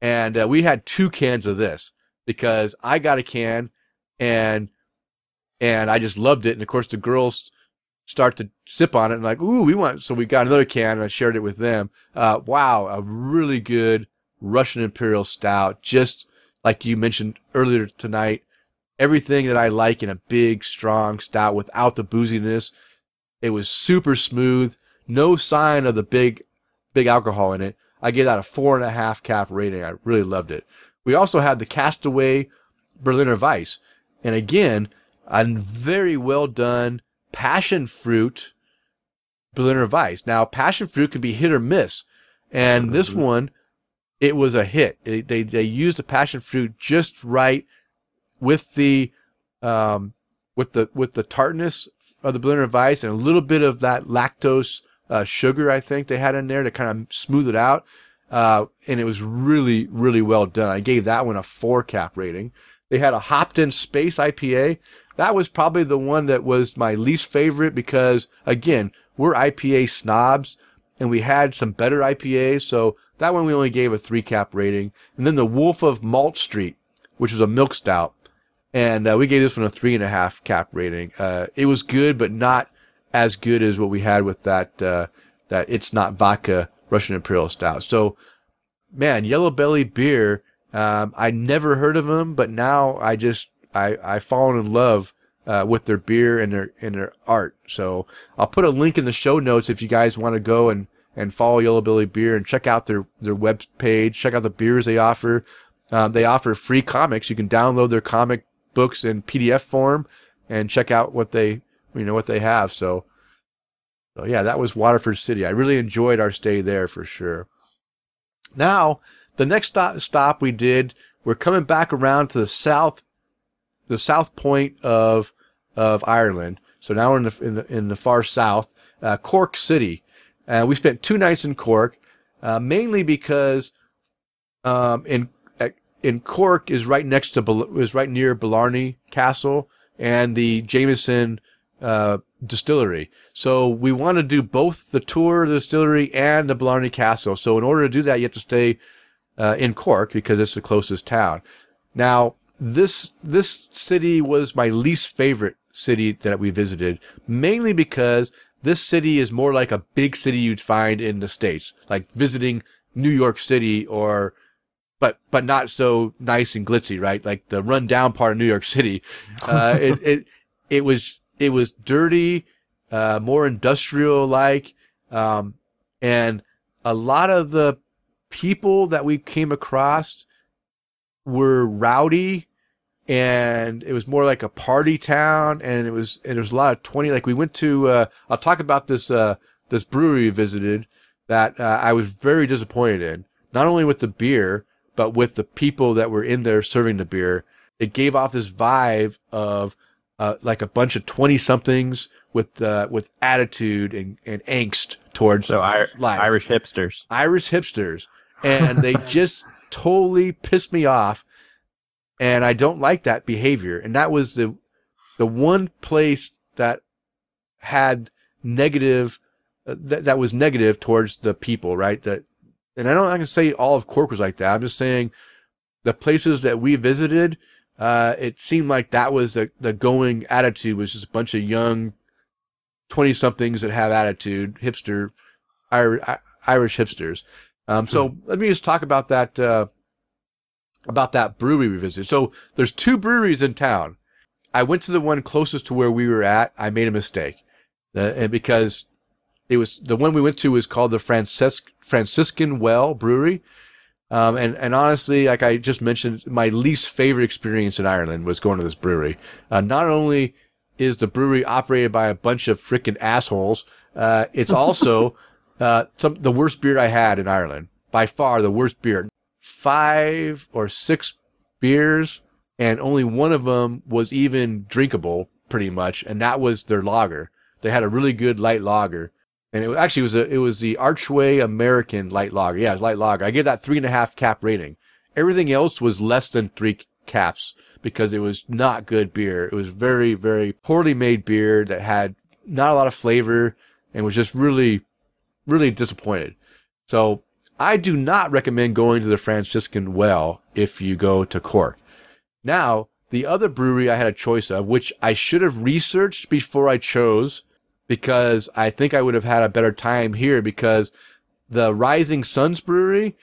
and uh, we had two cans of this because I got a can and and I just loved it. And of course, the girls start to sip on it and like, ooh, we want. So we got another can and I shared it with them. Uh, wow, a really good Russian Imperial Stout. Just like you mentioned earlier tonight, everything that I like in a big, strong stout without the booziness. It was super smooth. No sign of the big, big alcohol in it. I gave that a four and a half cap rating. I really loved it. We also had the Castaway Berliner Weiss. And again, a very well done passion fruit Berliner Weiss. Now, passion fruit can be hit or miss. And this mm-hmm. one, it was a hit. It, they, they used the passion fruit just right with the, um, with the, with the tartness of the Berliner Weiss and a little bit of that lactose, uh, sugar, I think they had in there to kind of smooth it out. Uh, and it was really, really well done. I gave that one a four cap rating. They had a hopped in Space IPA. That was probably the one that was my least favorite because, again, we're IPA snobs and we had some better IPAs. So that one we only gave a three cap rating. And then the Wolf of Malt Street, which was a milk stout. And uh, we gave this one a three and a half cap rating. Uh, it was good, but not as good as what we had with that, uh, that It's Not Vodka Russian Imperial Stout. So, man, Yellow Belly beer, um, I never heard of them, but now I just, I, I've fallen in love uh, with their beer and their and their art. So I'll put a link in the show notes if you guys want to go and, and follow Yellow Belly Beer and check out their their web page. Check out the beers they offer. Um, they offer free comics. You can download their comic books in PDF form and check out what they you know what they have. So so yeah, that was Waterford City. I really enjoyed our stay there for sure. Now the next stop, stop we did, we're coming back around to the south the south point of of Ireland. So now we're in the in the, in the far south, uh, Cork City. Uh, we spent two nights in Cork, uh, mainly because um, in in Cork is right next to is right near Blarney Castle and the Jameson uh, distillery. So we want to do both the tour of the distillery and the Blarney Castle. So in order to do that, you have to stay uh, in Cork because it's the closest town. Now this this city was my least favorite city that we visited, mainly because this city is more like a big city you'd find in the states, like visiting New York City or but but not so nice and glitzy, right? Like the rundown part of New York City. Uh, it it it was it was dirty, uh, more industrial like, um, and a lot of the people that we came across were rowdy and it was more like a party town and it was and there was a lot of 20 like we went to uh, I'll talk about this uh, this brewery we visited that uh, I was very disappointed in not only with the beer but with the people that were in there serving the beer it gave off this vibe of uh, like a bunch of 20 somethings with uh, with attitude and, and angst towards so I-. Irish hipsters. Irish hipsters and they just totally pissed me off and I don't like that behavior. And that was the the one place that had negative uh, that that was negative towards the people, right? That and I don't I can say all of Cork was like that. I'm just saying the places that we visited, uh, it seemed like that was the the going attitude was just a bunch of young twenty somethings that have attitude, hipster, Irish, Irish hipsters. Um, so hmm. let me just talk about that. Uh, about that brewery we visited. So there's two breweries in town. I went to the one closest to where we were at. I made a mistake, uh, and because it was the one we went to was called the Francisc- Franciscan Well Brewery. Um, and, and honestly, like I just mentioned, my least favorite experience in Ireland was going to this brewery. Uh, not only is the brewery operated by a bunch of freaking assholes, uh, it's also, uh, some, the worst beer I had in Ireland. By far the worst beer five or six beers, and only one of them was even drinkable, pretty much, and that was their lager. They had a really good light lager, and it actually was a, it was the Archway American light lager. Yeah, it was light lager. I gave that three and a half cap rating. Everything else was less than three caps because it was not good beer. It was very, very poorly made beer that had not a lot of flavor and was just really, really disappointed. So I do not recommend going to the Franciscan Well if you go to Cork. Now, the other brewery I had a choice of, which I should have researched before I chose, because I think I would have had a better time here because the Rising Sons Brewery,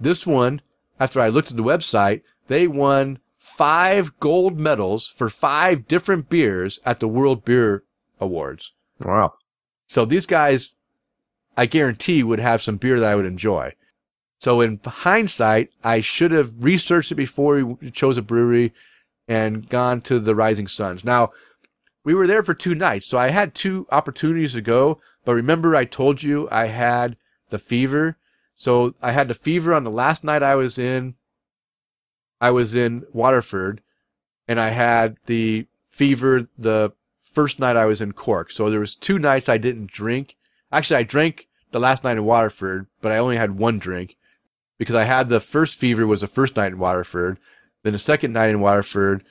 this one, after I looked at the website, they won five gold medals for five different beers at the World Beer Awards. Wow. So these guys, I guarantee, would have some beer that I would enjoy. So in hindsight, I should have researched it before we chose a brewery and gone to the Rising Sons. Now, we were there for two nights, so I had two opportunities to go. But remember, I told you I had the fever. So I had the fever on the last night I was in. I was in Waterford, and I had the fever the first night I was in Cork. So there was two nights I didn't drink. Actually, I drank the last night in Waterford, but I only had one drink because I had the first fever was the first night in Waterford. Then the second night in Waterford,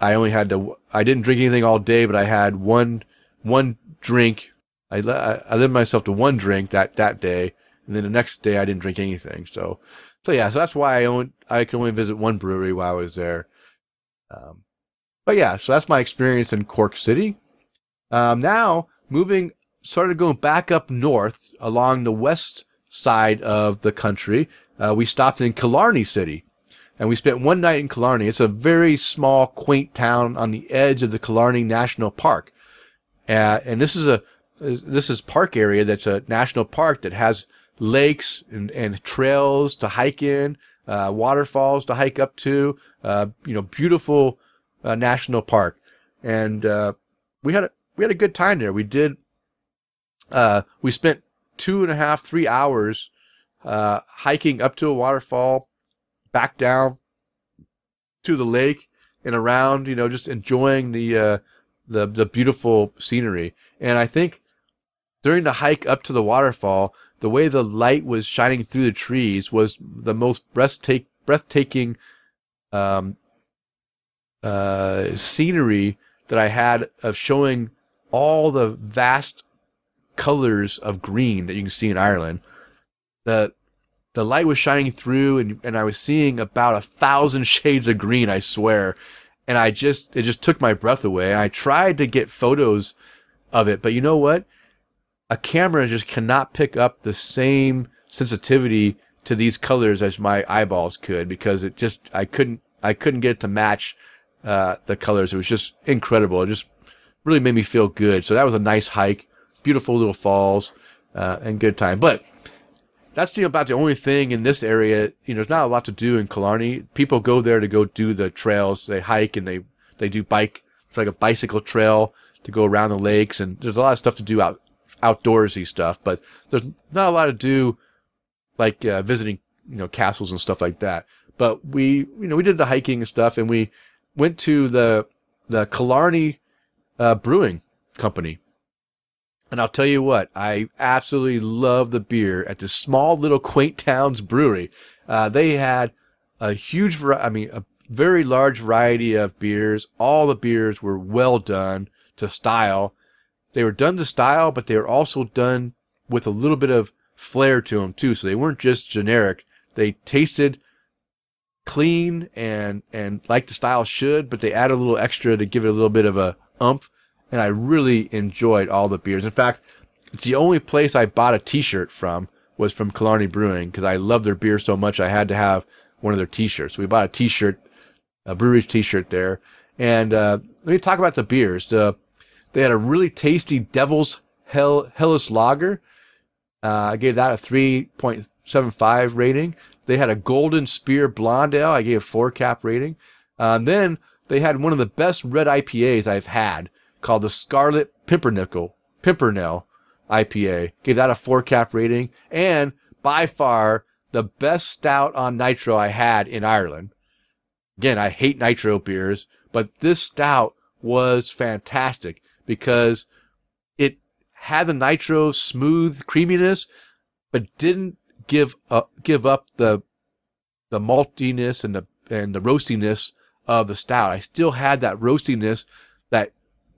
I only had to, I didn't drink anything all day, but I had one, one drink. I, I, limited myself to one drink that, that day. And then the next day I didn't drink anything. So, so yeah, so that's why I only, I could only visit one brewery while I was there. Um, but yeah, so that's my experience in Cork City. Um, now moving, started going back up north along the west side of the country. Uh, we stopped in Killarney City and we spent one night in Killarney. It's a very small, quaint town on the edge of the Killarney National Park. Uh, and this is a, this is park area that's a national park that has lakes and, and trails to hike in, uh, waterfalls to hike up to, uh, you know, beautiful, uh, national park. And, uh, we had a, we had a good time there. We did, uh, we spent two and a half, three hours, uh, hiking up to a waterfall, back down to the lake and around, you know, just enjoying the, uh, the, the beautiful scenery. And I think during the hike up to the waterfall, the way the light was shining through the trees was the most breathtaking, breathtaking, um, uh, scenery that I had of showing all the vast colors of green that you can see in Ireland. The the light was shining through and, and I was seeing about a thousand shades of green, I swear. And I just, it just took my breath away. I tried to get photos of it, but you know what? A camera just cannot pick up the same sensitivity to these colors as my eyeballs could because it just, I couldn't, I couldn't get it to match, uh, the colors. It was just incredible. It just really made me feel good. So that was a nice hike, beautiful little falls, uh, and good time. But that's know, about the only thing in this area. You know, there's not a lot to do in Killarney. People go there to go do the trails. They hike and they they do bike. It's like a bicycle trail to go around the lakes, and there's a lot of stuff to do out outdoorsy stuff. But there's not a lot to do like uh, visiting you know castles and stuff like that. But we you know we did the hiking and stuff, and we went to the the Killarney uh, Brewing Company and I'll tell you what, I absolutely love the beer at this small little quaint town's brewery. Uh, they had a huge, vari- I mean, a very large variety of beers. All the beers were well done to style. They were done to style, but they were also done with a little bit of flair to them too. So they weren't just generic. They tasted clean and, and like the style should, but they added a little extra to give it a little bit of a umph and I really enjoyed all the beers. In fact, it's the only place I bought a T-shirt from was from Killarney Brewing because I love their beer so much. I had to have one of their T-shirts. We bought a T-shirt, a brewery T-shirt there. And uh, let me talk about the beers. The, they had a really tasty Devil's Hell Helles Lager. Uh, I gave that a 3.75 rating. They had a Golden Spear Blonde Ale. I gave a four cap rating. Uh, then they had one of the best red IPAs I've had called the Scarlet Pimpernel, Pimpernel IPA. Gave that a four cap rating and by far the best stout on nitro I had in Ireland. Again, I hate nitro beers, but this stout was fantastic because it had the nitro smooth creaminess, but didn't give up, give up the, the maltiness and the, and the roastiness of the stout. I still had that roastiness that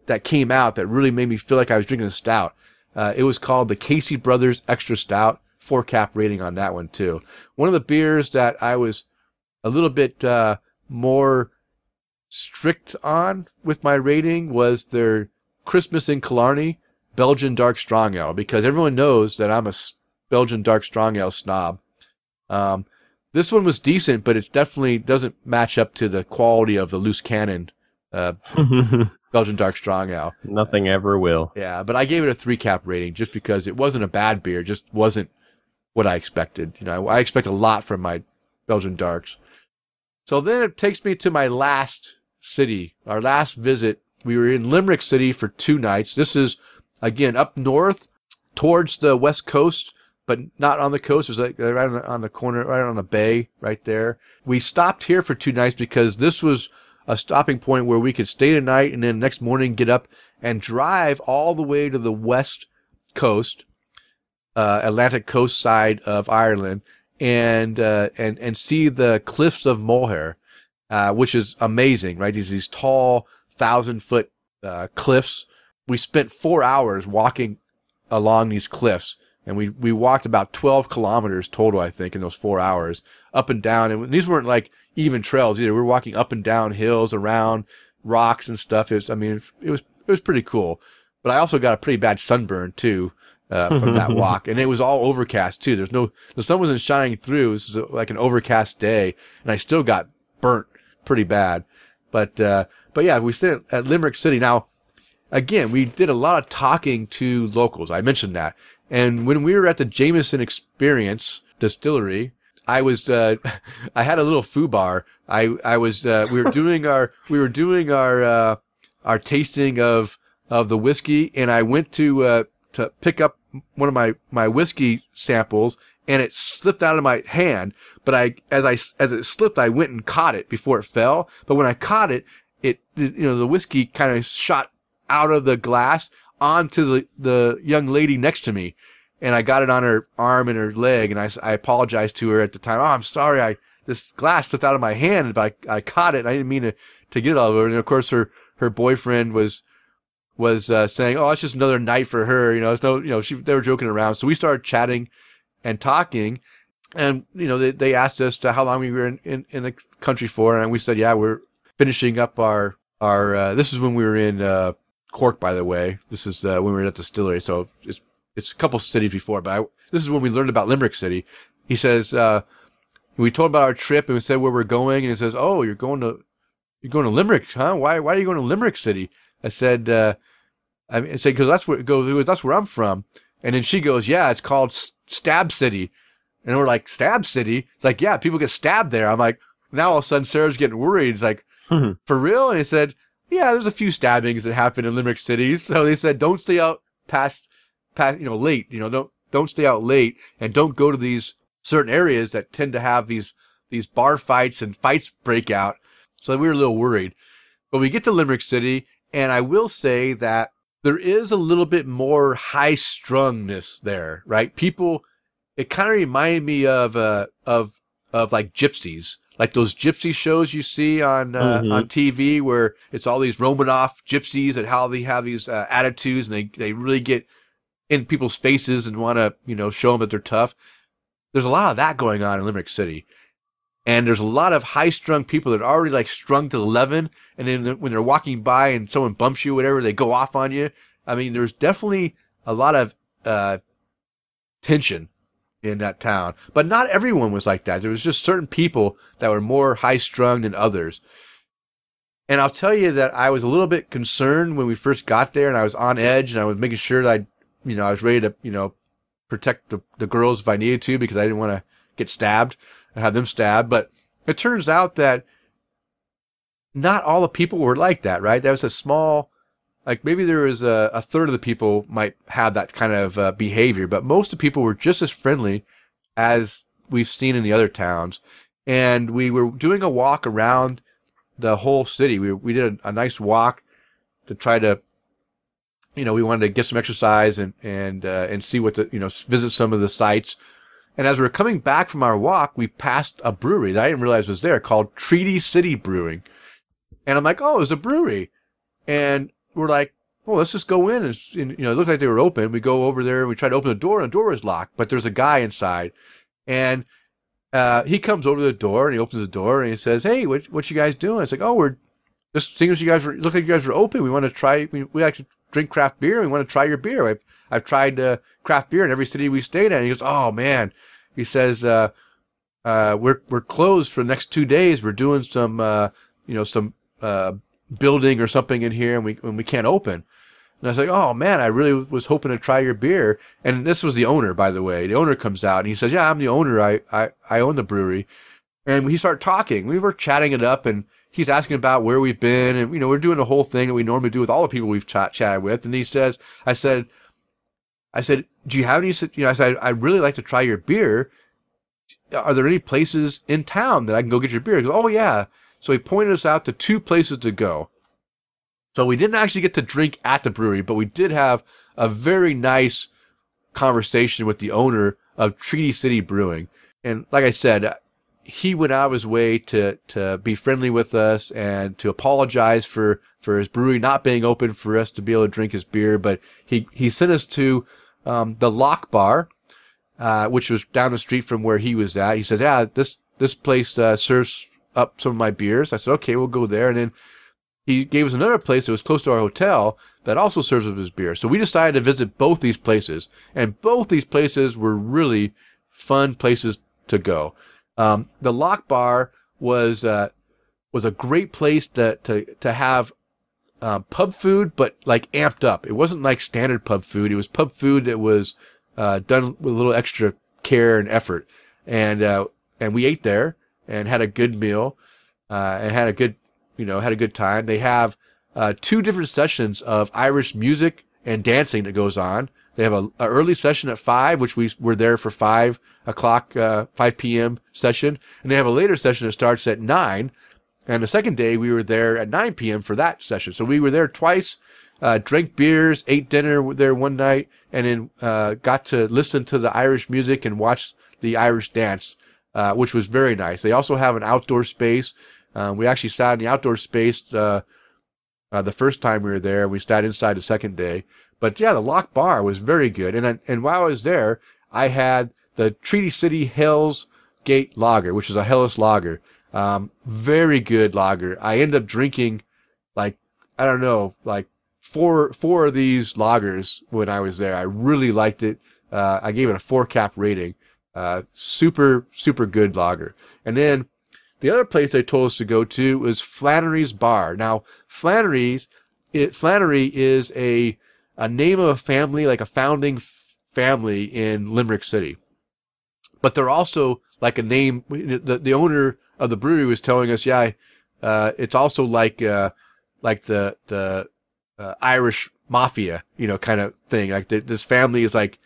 that came out that really made me feel like I was drinking a stout. Uh, it was called the Casey Brothers Extra Stout. Four cap rating on that one too. One of the beers that I was a little bit uh, more strict on with my rating was their Christmas in Killarney Belgian dark strong ale because everyone knows that I'm a Belgian dark strong ale snob. Um, this one was decent, but it definitely doesn't match up to the quality of the loose cannon uh, Belgian dark strong ale. Nothing ever will. Yeah, but I gave it a three cap rating just because it wasn't a bad beer, just wasn't what I expected. You know, I expect a lot from my Belgian darks. So then it takes me to my last city, our last visit. We were in Limerick City for two nights. This is again up north towards the west coast, but not on the coast. It was like right on the, on the corner, right on the bay, right there. We stopped here for two nights because this was a stopping point where we could stay the night and then next morning get up and drive all the way to the west coast, uh, Atlantic coast side of Ireland, and uh, and and see the cliffs of Moher, uh, which is amazing, right? These these tall thousand foot uh, cliffs. We spent four hours walking along these cliffs, and we we walked about twelve kilometers total, I think, in those four hours, up and down. And these weren't like even trails either. We were walking up and down hills, around rocks and stuff. It was, I mean, it was it was pretty cool. But I also got a pretty bad sunburn too uh, from that walk, and it was all overcast too. There's no the sun wasn't shining through. It was like an overcast day, and I still got burnt pretty bad. But uh, but yeah, we stayed at Limerick City. Now, again, we did a lot of talking to locals. I mentioned that, and when we were at the Jameson Experience Distillery, I was uh, I had a little foo bar. I I was uh, we were doing our we were doing our uh, our tasting of of the whiskey, and I went to uh, to pick up one of my my whiskey samples, and it slipped out of my hand. But I as I as it slipped, I went and caught it before it fell. But when I caught it, it you know the whiskey kind of shot out of the glass onto the the young lady next to me and I got it on her arm and her leg, and I, I apologized to her at the time. Oh, I'm sorry, I this glass slipped out of my hand, but I, I caught it. And I didn't mean to, to get it all over. And of course, her her boyfriend was was uh, saying, "Oh, it's just another night for her." You know, it's no, you know, she they were joking around. So we started chatting and talking, and you know, they they asked us to how long we were in, in in the country for, and we said, "Yeah, we're finishing up our our." Uh, this is when we were in uh, Cork, by the way. This is uh, when we were at the distillery, so it's it's a couple cities before, but I, this is when we learned about Limerick City. He says, uh, we told about our trip and we said where we're going, and he says, "Oh, you're going to you're going to Limerick, huh? Why why are you going to Limerick City?" I said, uh, I, mean, I said because that's where goes. That's where I'm from. And then she goes, "Yeah, it's called Stab City," and we're like, "Stab City?" It's like, "Yeah, people get stabbed there." I'm like, now all of a sudden Sarah's getting worried. It's like, Mhm. for real? And he said, "Yeah, there's a few stabbings that happen in Limerick City." So they said, "Don't stay out past past you know late. You know, don't don't stay out late and don't go to these certain areas that tend to have these these bar fights and fights break out." So we were a little worried. But we get to Limerick City, and I will say that there is a little bit more high strungness there, right? People, it kind of reminded me of uh of of like gypsies, like those gypsy shows you see on uh, Mhm. on TV, where it's all these Romanov gypsies and how they have these uh, attitudes, and they they really get in people's faces and want to you know show them that they're tough. There's a lot of that going on in Limerick City. And there's a lot of high strung people that are already like strung to 11. And then when they're walking by and someone bumps you, whatever, they go off on you. I mean, there's definitely a lot of, uh, tension in that town, but not everyone was like that. There was just certain people that were more high strung than others. And I'll tell you that I was a little bit concerned when we first got there and I was on edge and I was making sure that I, you know, I was ready to, you know, protect the, the girls if I needed to because I didn't want to get stabbed and have them stabbed. But it turns out that not all the people were like that, right? There was a small, like maybe there was a, a third of the people might have that kind of uh, behavior, but most of the people were just as friendly as we've seen in the other towns. And we were doing a walk around the whole city. We, we did a, a nice walk to try to, you know, we wanted to get some exercise and, and, uh, and see what the, you know, visit some of the sites. And as we were coming back from our walk, we passed a brewery that I didn't realize was there called Treaty City Brewing. And I'm like, oh, it's a brewery. And we're like, well, let's just go in. And, and, you know, it looked like they were open. We go over there and we try to open the door and the door is locked, but there's a guy inside. And uh, he comes over to the door and he opens the door and he says, hey, what, what you guys doing? It's like, oh, we're, just seeing as you guys were look like you guys were open, we want to try. We, we to drink craft beer. We want to try your beer. I've I've tried uh, craft beer in every city we stayed in. And he goes, oh man, he says, uh, uh, we're we're closed for the next two days. We're doing some uh, you know some uh, building or something in here, and we and we can't open. And I was like, oh man, I really was hoping to try your beer. And this was the owner, by the way. The owner comes out and he says, yeah, I'm the owner. I I, I own the brewery. And we start talking. We were chatting it up, and he's asking about where we've been, and you know we're doing the whole thing that we normally do with all the people we've ch- chatted with. And he says, I said, I said, do you have any? You know, I said, I'd really like to try your beer. Are there any places in town that I can go get your beer? He goes, oh yeah. So he pointed us out to two places to go. So we didn't actually get to drink at the brewery, but we did have a very nice conversation with the owner of Treaty City Brewing. And like I said, he went out of his way to to be friendly with us and to apologize for for his brewery not being open for us to be able to drink his beer. But he he sent us to um, the Locke Bar, uh, which was down the street from where he was at. He says, "Yeah, this this place uh, serves up some of my beers." I said, "Okay, we'll go there." And then he gave us another place that was close to our hotel that also serves up his beer. So we decided to visit both these places, and both these places were really fun places to go. Um, the Locke Bar was uh, was a great place to to to have uh, pub food, but like amped up. It wasn't like standard pub food. It was pub food that was uh, done with a little extra care and effort. And uh, and we ate there and had a good meal uh, and had a good you know had a good time. They have uh, two different sessions of Irish music and dancing that goes on. They have a, early session at five, which we were there for five o'clock, uh, 5 p.m. session. And they have a later session that starts at 9. And the second day, we were there at 9 p.m. for that session. So we were there twice, uh, drank beers, ate dinner there one night, and then uh, got to listen to the Irish music and watch the Irish dance, uh, which was very nice. They also have an outdoor space. Um, we actually sat in the outdoor space uh, uh, the first time we were there. We sat inside the second day. But yeah, the Locke Bar was very good. And I, and while I was there, I had the Treaty City Hell's Gate Lager, which is a Helles lager. Um, very good lager. I ended up drinking like, I don't know, like four, four of these lagers when I was there. I really liked it. Uh, I gave it a four cap rating. Uh, super, super good lager. And then the other place they told us to go to was Flannery's Bar. Now, Flannery's, it, Flannery is a, a name of a family, like a founding family in Limerick City but they're also like a name. The the owner of the brewery was telling us, yeah, uh, it's also like uh, like the the uh, Irish mafia, you know, kind of thing. Like the, this family is like,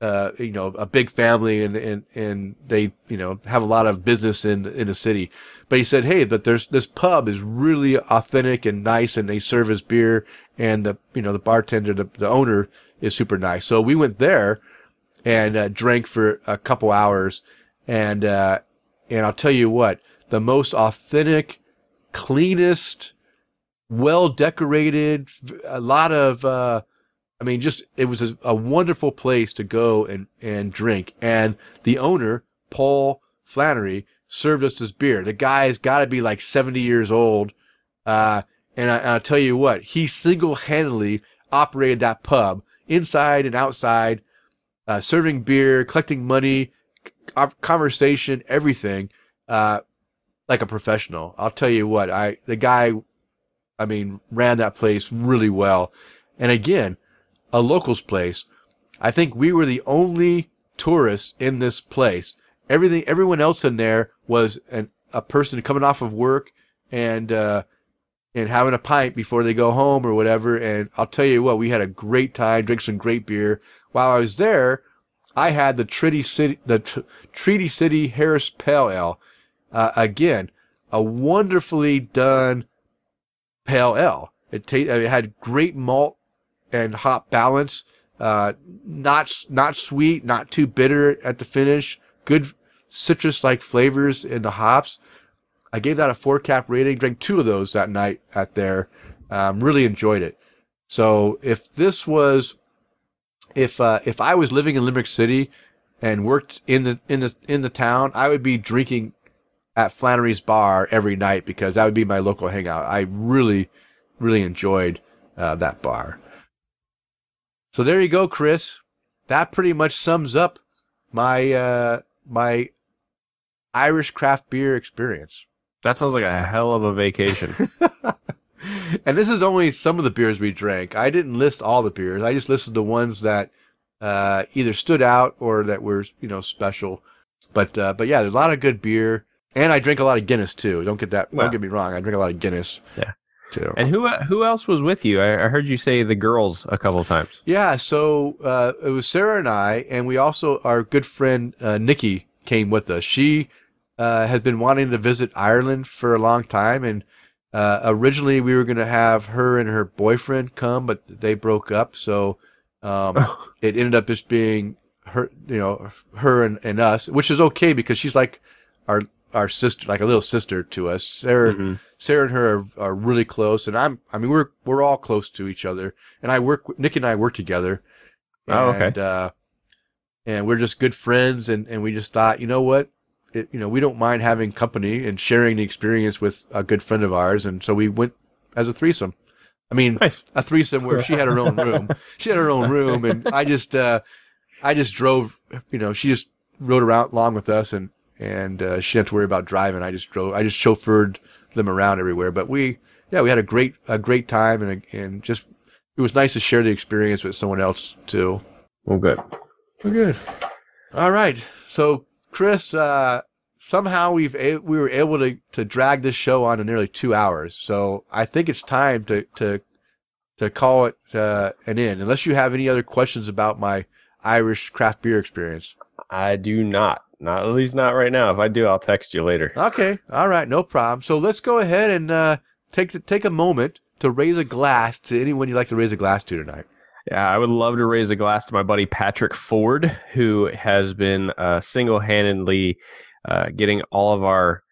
uh, you know, a big family, and and and they you know have a lot of business in in the city. But he said, hey, but there's this pub is really authentic and nice, and they serve us beer, and the you know the bartender, the the owner is super nice. So we went there and uh, drank for a couple hours. And, uh, and I'll tell you what, the most authentic, cleanest, well decorated, a lot of, uh, I mean, just, it was a, a, wonderful place to go and, and drink. And the owner, Paul Flannery, served us this beer. The guy's got to be like 70 years old. Uh, and I, will tell you what, he single handedly operated that pub inside and outside uh, serving beer, collecting money, conversation, everything, uh, like a professional. I'll tell you what, I, the guy, I mean, ran that place really well. And again, a locals place. I think we were the only tourists in this place. Everything, everyone else in there was an, a person coming off of work and, uh, and having a pint before they go home or whatever. And I'll tell you what, we had a great time, drank some great beer while I was there, I had the Treaty City, the T- Treaty City Harris Pale Ale. Uh, again, a wonderfully done pale ale. It, ta- it had great malt and hop balance. Uh, not not sweet, not too bitter at the finish. Good citrus-like flavors in the hops. I gave that a four cap rating. Drank two of those that night at there. Um, really enjoyed it. So if this was if uh, if I was living in Limerick City and worked in the in the in the town, I would be drinking at Flannery's Bar every night because that would be my local hangout. I really, really enjoyed uh, that bar. So there you go, Chris. That pretty much sums up my uh, my Irish craft beer experience. That sounds like a hell of a vacation. and this is only some of the beers we drank. I didn't list all the beers. I just listed the ones that uh, either stood out or that were you know special. But uh, but yeah, there's a lot of good beer, and I drink a lot of Guinness too. Don't get that. Don't get me wrong. I drink a lot of Guinness. Yeah. Too. and who who else was with you? I, I heard you say the girls a couple times. Yeah, so uh, it was Sarah and I, and we also our good friend uh, Nikki came with us. She uh, has been wanting to visit Ireland for a long time, and uh, originally we were going to have her and her boyfriend come, but they broke up. So um, it ended up just being her, you know, her and, and us, which is okay because she's like our our sister, like a little sister to us. Sarah, Mhm. Sarah and her are, are really close, and I'm, I mean, we're we're all close to each other, and I work, Nick and I work together. Oh, okay. And, uh, and we're just good friends, and and we just thought, you know what, it, you know, we don't mind having company and sharing the experience with a good friend of ours, and so we went as a threesome. I mean, Nice. a threesome where she had her own room. She had her own room, and I just, uh, I just drove. You know, she just rode around along with us, and and uh, she didn't have to worry about driving. I just drove. I just chauffeured them around everywhere. But we, yeah, we had a great a great time, and and just it was nice to share the experience with someone else too. Well, good. We're good. All right. So, Chris, uh, somehow we've a- we were able to to drag this show on to nearly two hours. So I think it's time to to to call it uh, an end. Unless you have any other questions about my Irish craft beer experience. I do not. Not at least not right now. If I do, I'll text you later. Okay. All right. No problem. So let's go ahead and uh, take take a moment to raise a glass to anyone you'd like to raise a glass to tonight. Yeah, I would love to raise a glass to my buddy Patrick Ford, who has been uh, single-handedly uh, getting all of our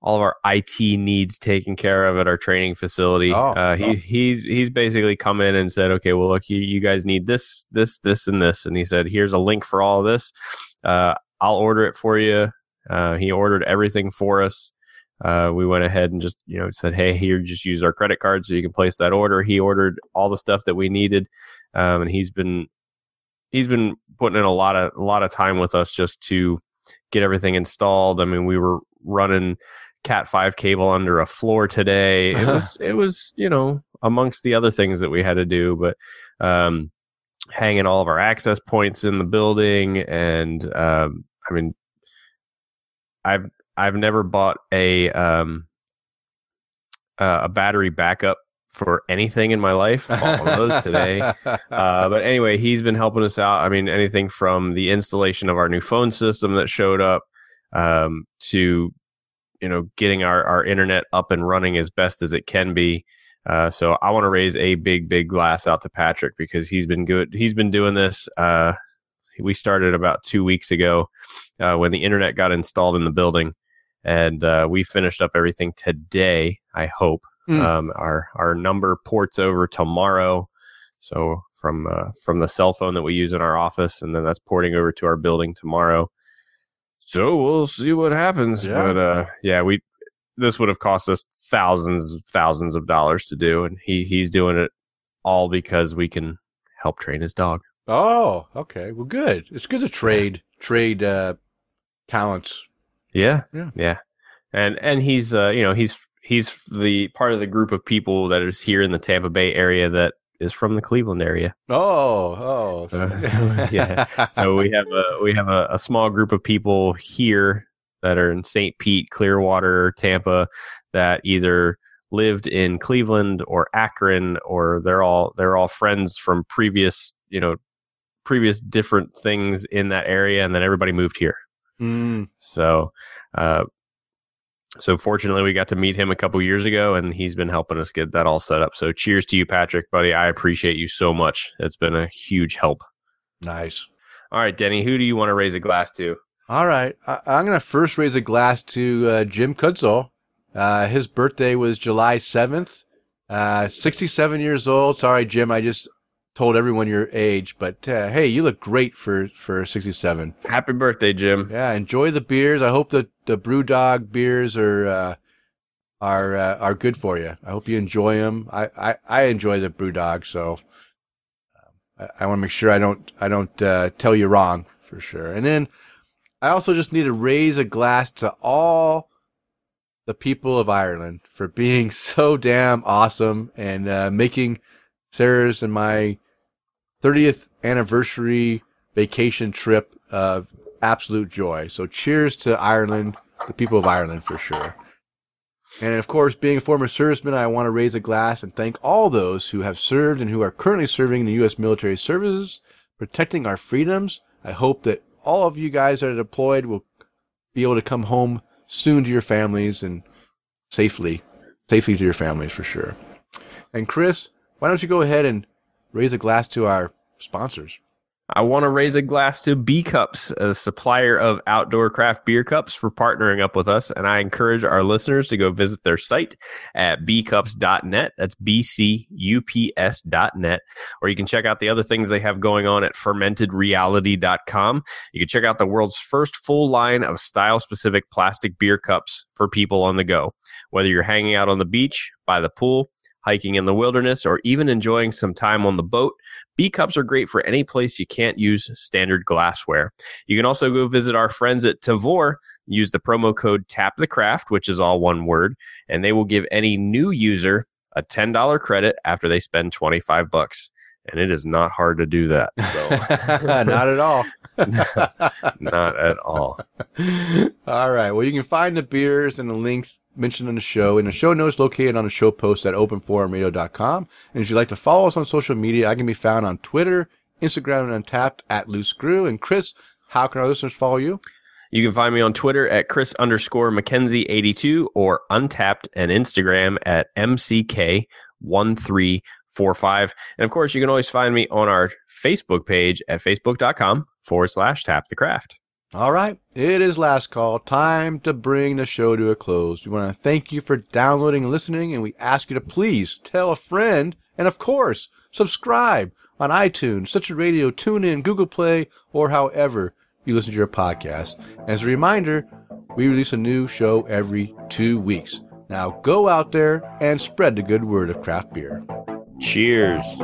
all of our IT needs taken care of at our training facility. Oh, uh, he oh. he's he's basically come in and said, okay, well, look, you, you guys need this, this, this, and this, and he said, here's a link for all of this. Uh, I'll order it for you. Uh, he ordered everything for us. Uh, we went ahead and just you know said, hey, here, just use our credit card so you can place that order. He ordered all the stuff that we needed um, and he's been he's been putting in a lot of a lot of time with us just to get everything installed. I mean, we were running Cat five cable under a floor today. It was it was you know amongst the other things that we had to do, but um, hanging all of our access points in the building, and um, I mean, I've I've never bought a um, uh, a battery backup for anything in my life. All of those today. Uh, but anyway, he's been helping us out. I mean, anything from the installation of our new phone system that showed up um, to, you know, getting our, our internet up and running as best as it can be. Uh, so I want to raise a big, big glass out to Patrick because he's been good. He's been doing this. Uh, we started about two weeks ago uh, when the internet got installed in the building, and uh, we finished up everything today. I hope Mm. um, our our number ports over tomorrow. So from uh, from the cell phone that we use in our office, and then that's porting over to our building tomorrow. So we'll see what happens. Yeah. But uh, yeah, we this would have cost us thousands thousands of dollars to do, and he he's doing it all because we can help train his dog. Oh, okay. Well, good. It's good to trade trade uh, talents. Yeah, Yeah. yeah, and and he's uh, you know he's he's the part of the group of people that is here in the Tampa Bay area that is from the Cleveland area. Oh, oh, So- so, yeah. so we have a we have a, a small group of people here that are in St. Pete, Clearwater, Tampa that either lived in Cleveland or Akron or they're all they're all friends from previous, you know, previous different things in that area and then everybody moved here. Mm, So uh so fortunately we got to meet him a couple years ago and he's been helping us get that all set up. So cheers to you Patrick, buddy. I appreciate you so much. It's been a huge help. nice. All right, Denny, who do you want to raise a glass to? All right. I, I'm going to first raise a glass to uh, Jim Kudzol. Uh, his birthday was July 7th. Uh, 67 years old. Sorry, Jim. I just told everyone your age, but uh, hey, you look great for for 67. Happy birthday, Jim. Yeah, enjoy the beers. I hope that the BrewDog beers are uh, are uh, are good for you. I hope you enjoy them. I I, I enjoy the BrewDog, so um, I, I want to make sure I don't I don't uh, tell you wrong for sure. And then I also just need to raise a glass to all the people of Ireland for being so damn awesome and uh, making Sarah's and my 30th anniversary vacation trip of absolute joy. So cheers to Ireland, the people of Ireland for sure. And of course, being a former serviceman, I want to raise a glass and thank all those who have served and who are currently serving in the U.S. military services, protecting our freedoms. I hope that all of you guys that are deployed will be able to come home soon to your families and safely, safely to your families for sure. And Chris, why don't you go ahead and raise a glass to our sponsors? I want to raise a glass to B Cups, a supplier of outdoor craft beer cups, for partnering up with us. And I encourage our listeners to go visit their site at bcups.net. That's B C U P S.net. Or you can check out the other things they have going on at fermentedreality.com. You can check out the world's first full line of style specific plastic beer cups for people on the go. Whether you're hanging out on the beach, by the pool, hiking in the wilderness, or even enjoying some time on the boat, B cups are great for any place you can't use standard glassware. You can also go visit our friends at Tavour. Use the promo code Tap the Craft, which is all one word, and they will give any new user a $10 credit after they spend 25 bucks. And it is not hard to do that. So. Not at all. not at all. All right. Well, you can find the beers and the links mentioned in the show in the show notes located on the show post at openforumradio.com. And if you'd like to follow us on social media, I can be found on Twitter, Instagram, and Untappd at Loose Screw. And Chris, how can our listeners follow you? You can find me on Twitter at Chris underscore McKenzie82 or Untappd and Instagram at MCK1345. And of course, you can always find me on our Facebook page at facebook.com forward slash tap the craft. All right. It is last call. Time to bring the show to a close. We want to thank you for downloading and listening, and we ask you to please tell a friend and, of course, subscribe on iTunes, Stitcher Radio, TuneIn, Google Play, or however you listen to your podcast. As a reminder, we release a new show every two weeks. Now go out there and spread the good word of craft beer. Cheers.